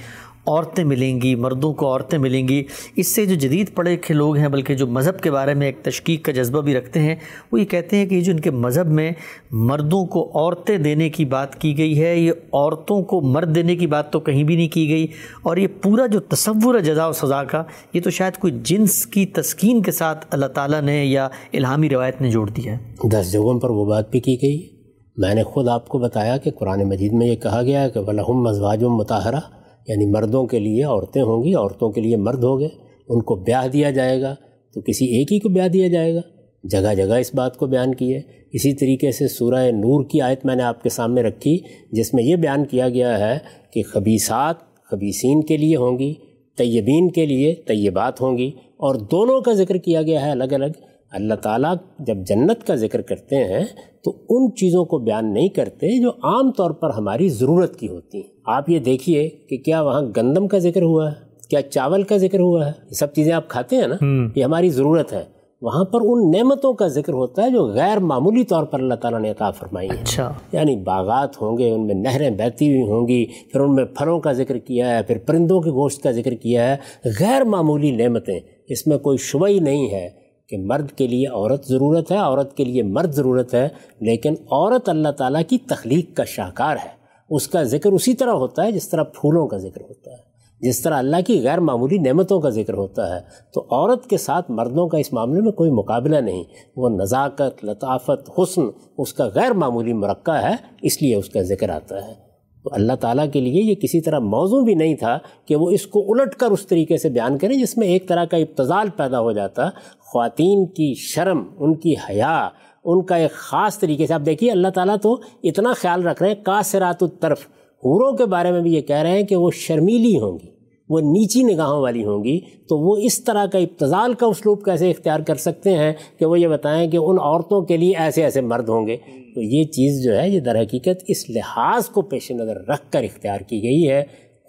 عورتیں ملیں گی، مردوں کو عورتیں ملیں گی۔ اس سے جو جدید پڑھے لکھے لوگ ہیں، بلکہ جو مذہب کے بارے میں ایک تشکیق کا جذبہ بھی رکھتے ہیں، وہ یہ کہتے ہیں کہ جو ان کے مذہب میں مردوں کو عورتیں دینے کی بات کی گئی ہے، یہ عورتوں کو مرد دینے کی بات تو کہیں بھی نہیں کی گئی۔ اور یہ پورا جو تصور ہے جزا و سزا کا، یہ تو شاید کوئی جنس کی تسکین کے ساتھ اللہ تعالیٰ نے یا الہامی روایت نے جوڑ دیا ہے۔ دس جگہوں پر وہ بات بھی کی گئی۔ میں نے خود آپ کو بتایا کہ قرآن مجید میں یہ کہا گیا ہے کہ ولہم مزواج متحرہ یعنی مردوں کے لیے عورتیں ہوں گی، عورتوں کے لیے مرد ہو گئے ان کو بیاہ دیا جائے گا۔ تو کسی ایک ہی کو بیاہ دیا جائے گا۔ جگہ جگہ اس بات کو بیان کی ہے اسی طریقے سے سورہ نور کی آیت میں نے آپ کے سامنے رکھی، جس میں یہ بیان کیا گیا ہے کہ خبیصات خبیصین کے لیے ہوں گی، طیبین کے لیے طیبات ہوں گی۔ اور دونوں کا ذکر کیا گیا ہے الگ الگ۔ اللہ تعالیٰ جب جنت کا ذکر کرتے ہیں تو ان چیزوں کو بیان نہیں کرتے جو عام طور پر ہماری ضرورت کی ہوتی ہیں۔ آپ یہ دیکھیے کہ کیا وہاں گندم کا ذکر ہوا ہے کیا چاول کا ذکر ہوا ہے؟ یہ سب چیزیں آپ کھاتے ہیں نا؟ یہ ہماری ضرورت ہے۔ وہاں پر ان نعمتوں کا ذکر ہوتا ہے جو غیر معمولی طور پر اللہ تعالیٰ نے عطا فرمائی ہے اچھا۔ یعنی باغات ہوں گے ان میں نہریں بہتی ہوئی ہوں گی پھر ان میں پھلوں کا ذکر کیا ہے پھر پرندوں کے گوشت کا ذکر کیا ہے۔ غیر معمولی نعمتیں اس میں کوئی شبہ ہی نہیں ہے۔ کہ مرد کے لیے عورت ضرورت ہے، عورت کے لیے مرد ضرورت ہے، لیکن عورت اللہ تعالیٰ کی تخلیق کا شاہکار ہے۔ اس کا ذکر اسی طرح ہوتا ہے جس طرح پھولوں کا ذکر ہوتا ہے، جس طرح اللہ کی غیر معمولی نعمتوں کا ذکر ہوتا ہے۔ تو عورت کے ساتھ مردوں کا اس معاملے میں کوئی مقابلہ نہیں۔ وہ نزاکت، لطافت، حسن، اس کا غیر معمولی مرقع ہے، اس لیے اس کا ذکر آتا ہے۔ تو اللہ تعالیٰ کے لیے یہ کسی طرح موضوع بھی نہیں تھا کہ وہ اس کو الٹ کر اس طریقے سے بیان کریں جس میں ایک طرح کا ابتضال پیدا ہو جاتا، خواتین کی شرم، ان کی حیا، ان کا ایک خاص طریقے سے۔ آپ دیکھیے، اللہ تعالیٰ تو اتنا خیال رکھ رہے ہیں کاثرات الطرف۔ حوروں کے بارے میں بھی یہ کہہ رہے ہیں کہ وہ شرمیلی ہوں گی۔ وہ نیچی نگاہوں والی ہوں گی، تو وہ اس طرح کا ابتضال کا اسلوب کیسے اختیار کر سکتے ہیں کہ وہ یہ بتائیں کہ ان عورتوں کے لیے ایسے ایسے مرد ہوں گے۔ تو یہ چیز جو ہے، یہ در حقیقت اس لحاظ کو پیش نظر رکھ کر اختیار کی گئی ہے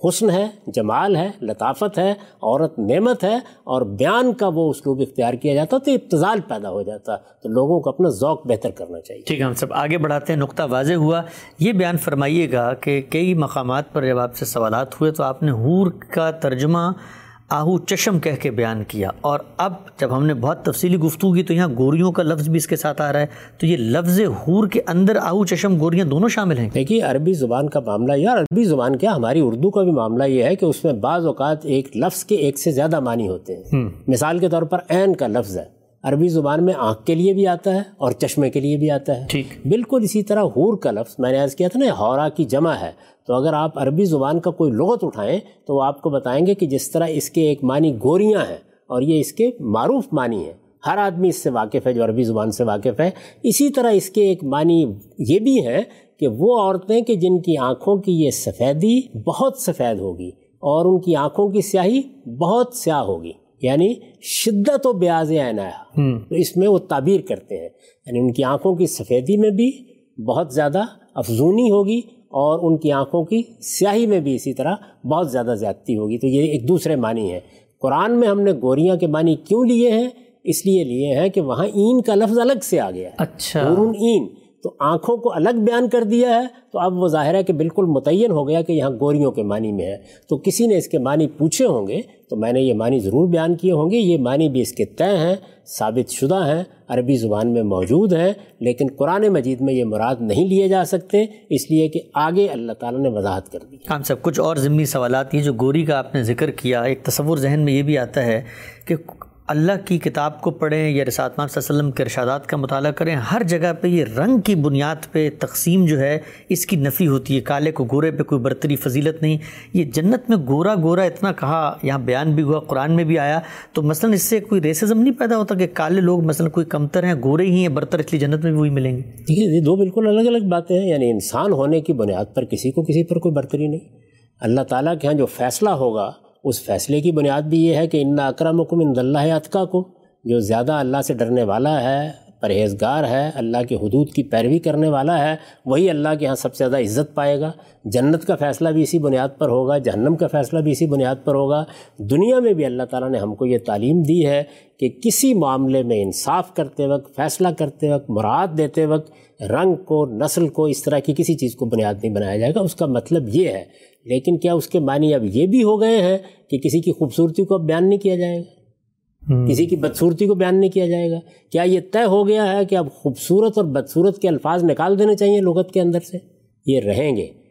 حسن ہے، جمال ہے، لطافت ہے، عورت نعمت ہے اور بیان کا وہ اسلوب اختیار کیا جاتا تو ابتضال پیدا ہو جاتا تو لوگوں کو اپنا ذوق بہتر کرنا چاہیے۔ ٹھیک ہے، ہم سب آگے بڑھاتے ہیں، نقطہ واضح ہوا۔ یہ بیان فرمائیے گا کہ کئی مقامات پر جب آپ سے سوالات ہوئے تو آپ نے حور کا ترجمہ آہو چشم کہہ کے بیان کیا اور اب جب ہم نے بہت تفصیلی گفتگو کی تو یہاں گوریوں کا لفظ بھی اس کے ساتھ آ رہا ہے تو یہ لفظ حور کے اندر آہو چشم گوریاں دونوں شامل ہیں؟ دیکھیے عربی زبان کا معاملہ یا عربی زبان کیا ہماری اردو کا بھی معاملہ یہ ہے کہ اس میں بعض اوقات ایک لفظ کے ایک سے زیادہ معنی ہوتے ہیں۔ مثال کے طور پر عین کا لفظ ہے۔ عربی زبان میں آنکھ کے لیے بھی آتا ہے اور چشمے کے لیے بھی آتا ہے۔ ٹھیک۔ بالکل اسی طرح حور کا لفظ میں نے عرض کیا تھا نا ہورا کی جمع ہے۔ تو اگر آپ عربی زبان کا کوئی لغت اٹھائیں تو وہ آپ کو بتائیں گے کہ جس طرح اس کے ایک معنی گوریاں ہیں اور یہ اس کے معروف معنی ہیں۔ ہر آدمی اس سے واقف ہے جو عربی زبان سے واقف ہے۔ اسی طرح اس کے ایک معنی یہ بھی ہے کہ وہ عورتیں کہ جن کی آنکھوں کی یہ سفیدی بہت سفید ہوگی اور ان کی آنکھوں کی سیاہی بہت سیاہ ہوگی۔ یعنی شدت و بیاض عنایا تو اس میں وہ تعبیر کرتے ہیں۔ یعنی ان کی آنکھوں کی سفیدی میں بھی بہت زیادہ افزونی ہوگی اور ان کی آنکھوں کی سیاہی میں بھی اسی طرح بہت زیادہ زیادتی ہوگی۔ تو یہ ایک دوسرے معنی ہے قرآن میں ہم نے گوریاں کے معنی کیوں لیے ہیں؟ اس لیے لیے ہیں کہ وہاں این کا لفظ الگ سے آ گیا ہے۔ اچھا۔ این۔ تو آنکھوں کو الگ بیان کر دیا ہے، تو اب وہ ظاہر ہے کہ بالکل متعین ہو گیا کہ یہاں گوریوں کے معنی میں ہے۔ تو کسی نے اس کے معنی پوچھے ہوں گے، تو میں نے یہ معنی ضرور بیان کیے ہوں گے۔ یہ معنی بھی اس کے طے ہیں، ثابت شدہ ہیں، عربی زبان میں موجود ہیں، لیکن قرآن مجید میں یہ مراد نہیں لیے جا سکتے۔ اس لیے کہ آگے اللہ تعالیٰ نے وضاحت کر دی۔ ہم سب کچھ اور ضمنی سوالات یہ جو گوری کا آپ نے ذکر کیا۔ ایک تصور ذہن میں یہ بھی آتا ہے کہ اللہ کی کتاب کو پڑھیں یا رسات صلی اللہ علیہ وسلم کے ارشادات کا مطالعہ کریں، ہر جگہ پہ یہ رنگ کی بنیاد پہ تقسیم جو ہے، اس کی نفی ہوتی ہے۔ کالے کو گورے پہ کوئی برتری فضیلت نہیں۔ یہ جنت میں گورا گورا اتنا کہا، یہاں بیان بھی ہوا، قرآن میں بھی آیا۔ تو مثلا اس سے کوئی ریسزم نہیں پیدا ہوتا کہ کالے لوگ مثلا کوئی کمتر ہیں، گورے ہی ہیں، برتر اس لیے جنت میں بھی وہی ملیں گے۔ ٹھیک ہے یہ دو بالکل الگ الگ باتیں ہیں۔ یعنی انسان ہونے کی بنیاد پر کسی کو کسی پر کوئی برتری نہیں۔ اللہ تعالیٰ کے ہاں جو فیصلہ ہوگا اس فیصلے کی بنیاد بھی یہ ہے کہ ان اکرم حکم ان اللہ اطکا کو جو زیادہ اللہ سے ڈرنے والا ہے پرہیزگار ہے، اللہ کے حدود کی پیروی کرنے والا ہے، وہی اللہ کے ہاں سب سے زیادہ عزت پائے گا۔ جنت کا فیصلہ بھی اسی بنیاد پر ہوگا، جہنم کا فیصلہ بھی اسی بنیاد پر ہوگا۔ دنیا میں بھی اللہ تعالیٰ نے ہم کو یہ تعلیم دی ہے کہ کسی معاملے میں انصاف کرتے وقت، فیصلہ کرتے وقت، مراد دیتے وقت رنگ کو، نسل کو اس طرح کی کسی چیز کو بنیاد نہیں بنایا جائے گا۔ اس کا مطلب یہ ہے، لیکن کیا اس کے معنی اب یہ بھی ہو گئے ہیں کہ کسی کی خوبصورتی کو اب بیان نہیں کیا جائے گا؟ کسی کی بدصورتی کو بیان نہیں کیا جائے گا۔ کیا یہ طے ہو گیا ہے کہ اب خوبصورت اور بدصورت کے الفاظ نکال دینے چاہیے لغت کے اندر سے؟ یہ رہیں گے۔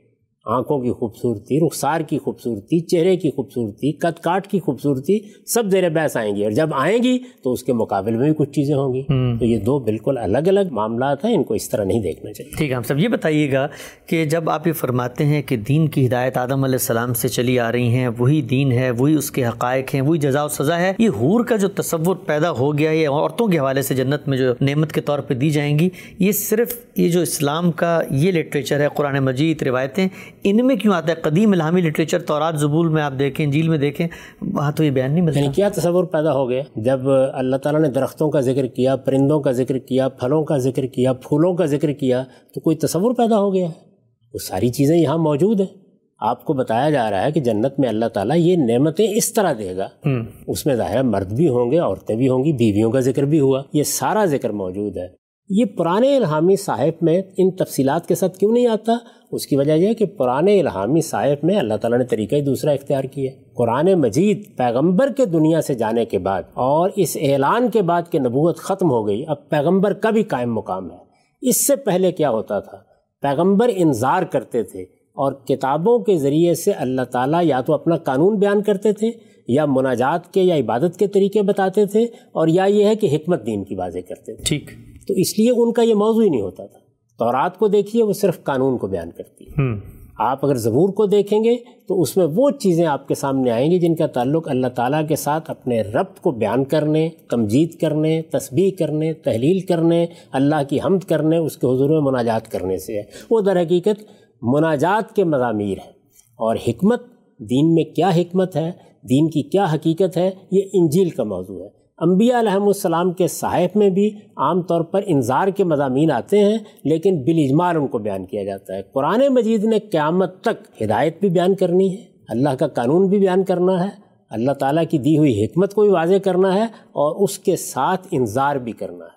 آنکھوں کی خوبصورتی رخسار کی خوبصورتی چہرے کی خوبصورتی کت کاٹ کی خوبصورتی سب زیر بحث آئیں گی۔ اور جب آئیں گی تو اس کے مقابل میں بھی کچھ چیزیں ہوں گی۔ تو یہ دو بالکل الگ الگ معاملات ہیں ان کو اس طرح نہیں دیکھنا چاہیے۔ ٹھیک ہے ہم سب یہ بتائیے گا کہ جب آپ یہ فرماتے ہیں کہ دین کی ہدایت آدم علیہ السلام سے چلی آ رہی ہیں وہی دین ہے وہی اس کے حقائق ہیں وہی جزا و سزا ہے یہ حور کا جو تصور پیدا ہو گیا یہ عورتوں کے حوالے سے جنت میں جو نعمت کے طور پہ دی جائیں گی یہ صرف یہ جو اسلام کا یہ لٹریچر ہے قرآن مجید روایتیں ان میں کیوں آتا ہے؟ قدیم الہامی لٹریچر تورات زبول میں آپ دیکھیں جیل میں دیکھیں وہاں تو یہ بیان نہیں ملتا۔ یعنی کیا تصور پیدا ہو گیا؟ جب اللہ تعالیٰ نے درختوں کا ذکر کیا پرندوں کا ذکر کیا پھلوں کا ذکر کیا پھولوں کا ذکر کیا تو کوئی تصور پیدا ہو گیا؟ ہے وہ ساری چیزیں یہاں موجود ہیں۔ آپ کو بتایا جا رہا ہے کہ جنت میں اللہ تعالیٰ یہ نعمتیں اس طرح دے گا۔ اس میں ظاہر مرد بھی ہوں گے عورتیں بھی ہوں گی بیویوں کا ذکر بھی ہوا یہ سارا ذکر موجود ہے۔ یہ پرانے الہامی صاحب میں ان تفصیلات کے ساتھ کیوں نہیں آتا؟ اس کی وجہ یہ ہے کہ پرانے الہامی صاحب میں اللہ تعالیٰ نے طریقہ ہی دوسرا اختیار کیا قرآن مجید پیغمبر کے دنیا سے جانے کے بعد اور اس اعلان کے بعد کہ نبوت ختم ہو گئی، اب پیغمبر کا بھی قائم مقام ہے۔ اس سے پہلے کیا ہوتا تھا؟ پیغمبر انظار کرتے تھے اور کتابوں کے ذریعے سے اللہ تعالیٰ یا تو اپنا قانون بیان کرتے تھے یا مناجات کے یا عبادت کے طریقے بتاتے تھے اور یا یہ ہے کہ حکمت دین کی واضح کرتے تھے۔ ٹھیک۔ تو اس لیے ان کا یہ موضوع ہی نہیں ہوتا تھا۔ تورات کو دیکھیے وہ صرف قانون کو بیان کرتی ہے۔ آپ اگر ضبور کو دیکھیں گے تو اس میں وہ چیزیں آپ کے سامنے آئیں گی جن کا تعلق اللہ تعالیٰ کے ساتھ اپنے رب کو بیان کرنے تمجید کرنے تسبیح کرنے تحلیل کرنے اللہ کی حمد کرنے اس کے حضور میں مناجات کرنے سے ہے۔ وہ در حقیقت مناجات کے مضامیر ہیں۔ اور حکمت دین میں کیا حکمت ہے؟ دین کی کیا حقیقت ہے؟ یہ انجیل کا موضوع ہے۔ انبیاء علیہ السلام کے صحائف میں بھی عام طور پر انظار کے مضامین آتے ہیں لیکن بالاجمال ان کو بیان کیا جاتا ہے۔ قرآن مجید نے قیامت تک ہدایت بھی بیان کرنی ہے اللہ کا قانون بھی بیان کرنا ہے اللہ تعالیٰ کی دی ہوئی حکمت کو بھی واضح کرنا ہے اور اس کے ساتھ انظار بھی کرنا ہے۔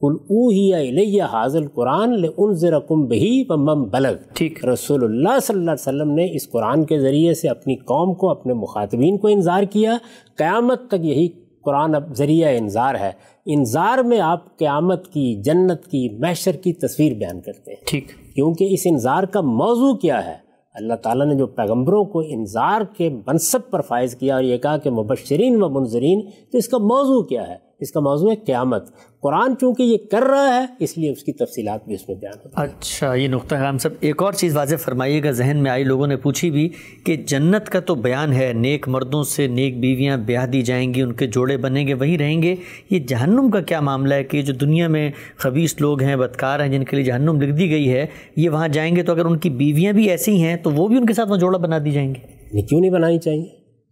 کل او ہی حاضل قرآن ان ذرکم بہی مم بلغ۔ ٹھیک۔ رسول اللہ صلی اللہ علیہ وسلم نے اس قرآن کے ذریعے سے اپنی قوم کو اپنے مخاطبین کو انظار کیا۔ قیامت تک یہی قرآن اب ذریعہ انظار ہے۔ انظار میں آپ قیامت کی جنت کی محشر کی تصویر بیان کرتے ہیں۔ ٹھیک۔ کیونکہ اس انظار کا موضوع کیا ہے۔ اللہ تعالیٰ نے جو پیغمبروں کو انظار کے منصب پر فائز کیا اور یہ کہا کہ مبشرین و منظرین تو اس کا موضوع کیا ہے؟ اس کا موضوع ہے قیامت۔ قرآن چونکہ یہ کر رہا ہے اس لیے اس کی تفصیلات بھی اس میں بیان ہوتی اچھا یہ نقطہ ہم سب ایک اور چیز واضح فرمائیے گا ذہن میں آئی لوگوں نے پوچھی بھی کہ جنت کا تو بیان ہے نیک مردوں سے نیک بیویاں بیاہ دی جائیں گی ان کے جوڑے بنیں گے وہیں رہیں گے۔ یہ جہنم کا کیا معاملہ ہے کہ جو دنیا میں خبیص لوگ ہیں بدکار ہیں جن کے لیے جہنم لکھ دی گئی ہے یہ وہاں جائیں گے تو اگر ان کی بیویاں بھی ایسی ہیں تو وہ بھی ان کے ساتھ وہاں جوڑا بنا دی جائیں گے یہ کیوں نہیں بنانی چاہیے؟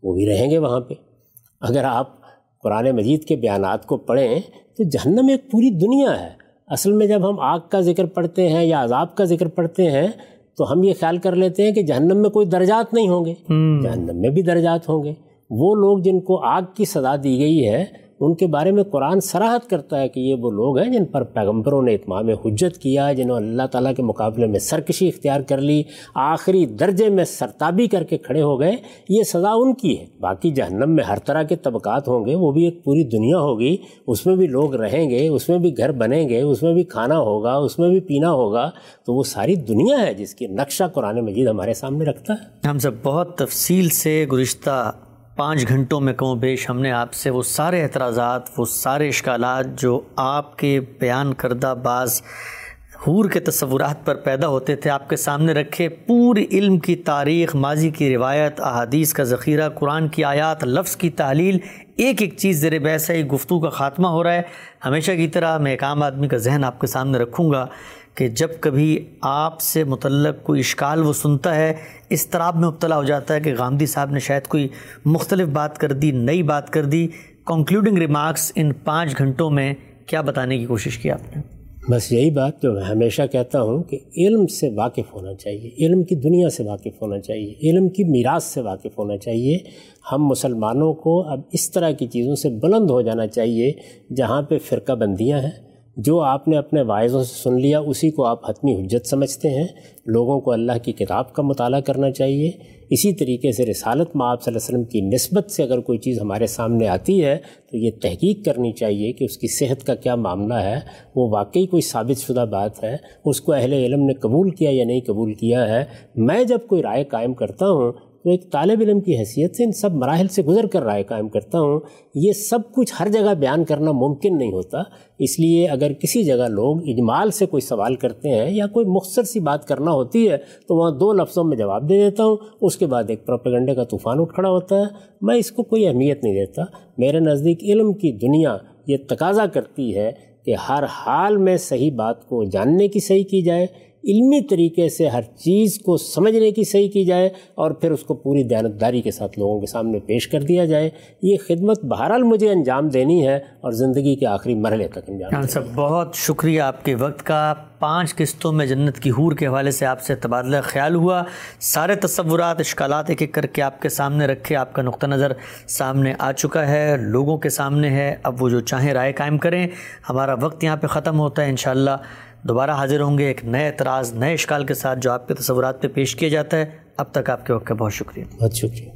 وہ بھی رہیں گے وہاں پہ۔ اگر آپ قرآن مجید کے بیانات کو پڑھیں تو جہنم ایک پوری دنیا ہے۔ اصل میں جب ہم آگ کا ذکر پڑھتے ہیں یا عذاب کا ذکر پڑھتے ہیں تو ہم یہ خیال کر لیتے ہیں کہ جہنم میں کوئی درجات نہیں ہوں گے۔ جہنم میں بھی درجات ہوں گے۔ وہ لوگ جن کو آگ کی سزا دی گئی ہے ان کے بارے میں قرآن سراحت کرتا ہے کہ یہ وہ لوگ ہیں جن پر پیغمبروں نے اتمام حجت کیا، جنہوں اللہ تعالیٰ کے مقابلے میں سرکشی اختیار کر لی، آخری درجے میں سرتابی کر کے کھڑے ہو گئے۔ یہ سزا ان کی ہے۔ باقی جہنم میں ہر طرح کے طبقات ہوں گے، وہ بھی ایک پوری دنیا ہوگی۔ اس میں بھی لوگ رہیں گے، اس میں بھی گھر بنیں گے، اس میں بھی کھانا ہوگا، اس میں بھی پینا ہوگا۔ تو وہ ساری دنیا ہے جس کی نقشہ قرآن مجید ہمارے سامنے رکھتا ہے۔ ہم سب بہت تفصیل سے گزشتہ پانچ گھنٹوں میں کم و بیش ہم نے آپ سے وہ سارے اعتراضات، وہ سارے اشکالات جو آپ کے بیان کردہ بعض حور کے تصورات پر پیدا ہوتے تھے، آپ کے سامنے رکھے پوری علم کی تاریخ، ماضی کی روایت، احادیث کا ذخیرہ، قرآن کی آیات، لفظ کی تحلیل، ایک ایک چیز زیر بحث ہے گفتگو کا خاتمہ ہو رہا ہے۔ ہمیشہ کی طرح میں ایک عام آدمی کا ذہن آپ کے سامنے رکھوں گا۔ کہ جب کبھی آپ سے متعلق کوئی اشکال وہ سنتا ہے، اس طرح میں مبتلا ہو جاتا ہے کہ غامدی صاحب نے شاید کوئی مختلف بات کر دی، نئی بات کر دی۔ کنکلوڈنگ ریمارکس ان پانچ گھنٹوں میں کیا بتانے کی کوشش کی آپ نے؟ بس یہی بات جو میں ہمیشہ کہتا ہوں کہ علم سے واقف ہونا چاہیے۔ علم کی دنیا سے واقف ہونا چاہیے۔ علم کی میراث سے واقف ہونا چاہیے۔ ہم مسلمانوں کو اب اس طرح کی چیزوں سے بلند ہو جانا چاہیے جہاں پہ فرقہ بندیاں ہیں۔ جو آپ نے اپنے واعظوں سے سن لیا، اسی کو آپ حتمی حجت سمجھتے ہیں۔ لوگوں کو اللہ کی کتاب کا مطالعہ کرنا چاہیے۔ اسی طریقے سے رسالت میں آپ صلی اللہ علیہ وسلم کی نسبت سے اگر کوئی چیز ہمارے سامنے آتی ہے، تو یہ تحقیق کرنی چاہیے کہ اس کی صحت کا کیا معاملہ ہے۔ وہ واقعی کوئی ثابت شدہ بات ہے۔ اس کو اہل علم نے قبول کیا یا نہیں قبول کیا ہے۔ میں جب کوئی رائے قائم کرتا ہوں تو ایک طالب علم کی حیثیت سے ان سب مراحل سے گزر کر رائے قائم کرتا ہوں، یہ سب کچھ ہر جگہ بیان کرنا ممکن نہیں ہوتا۔ اس لیے اگر کسی جگہ لوگ اجمال سے کوئی سوال کرتے ہیں یا کوئی مختصر سی بات کرنا ہوتی ہے، تو وہاں دو لفظوں میں جواب دے دیتا ہوں۔ اس کے بعد ایک پروپیگنڈے کا طوفان اٹھ کھڑا ہوتا ہے۔ میں اس کو کوئی اہمیت نہیں دیتا۔ میرے نزدیک علم کی دنیا یہ تقاضا کرتی ہے کہ ہر حال میں صحیح بات کو جاننے کی صحیح کی جائے۔ علمی طریقے سے ہر چیز کو سمجھنے کی صحیح کی جائے اور پھر اس کو پوری دیانتداری کے ساتھ لوگوں کے سامنے پیش کر دیا جائے یہ خدمت بہرحال مجھے انجام دینی ہے اور زندگی کے آخری مرحلے تک انجام صاحب بہت شکریہ آپ کے وقت کا۔ پانچ قسطوں میں جنت کی حور کے حوالے سے آپ سے تبادلہ خیال ہوا۔ سارے تصورات اشکالات ایک ایک کر کے آپ کے سامنے رکھے آپ کا نقطہ نظر سامنے آ چکا ہے لوگوں کے سامنے ہے۔ اب وہ جو چاہیں رائے قائم کریں۔ ہمارا وقت یہاں پہ ختم ہوتا ہے انشاءاللہ۔ دوبارہ حاضر ہوں گے ایک نئے اعتراض، نئے اشکال کے ساتھ جو آپ کے تصورات پہ پیش کیا جاتا ہے۔ اب تک آپ کے وقت کا بہت شکریہ۔ بہت شکریہ۔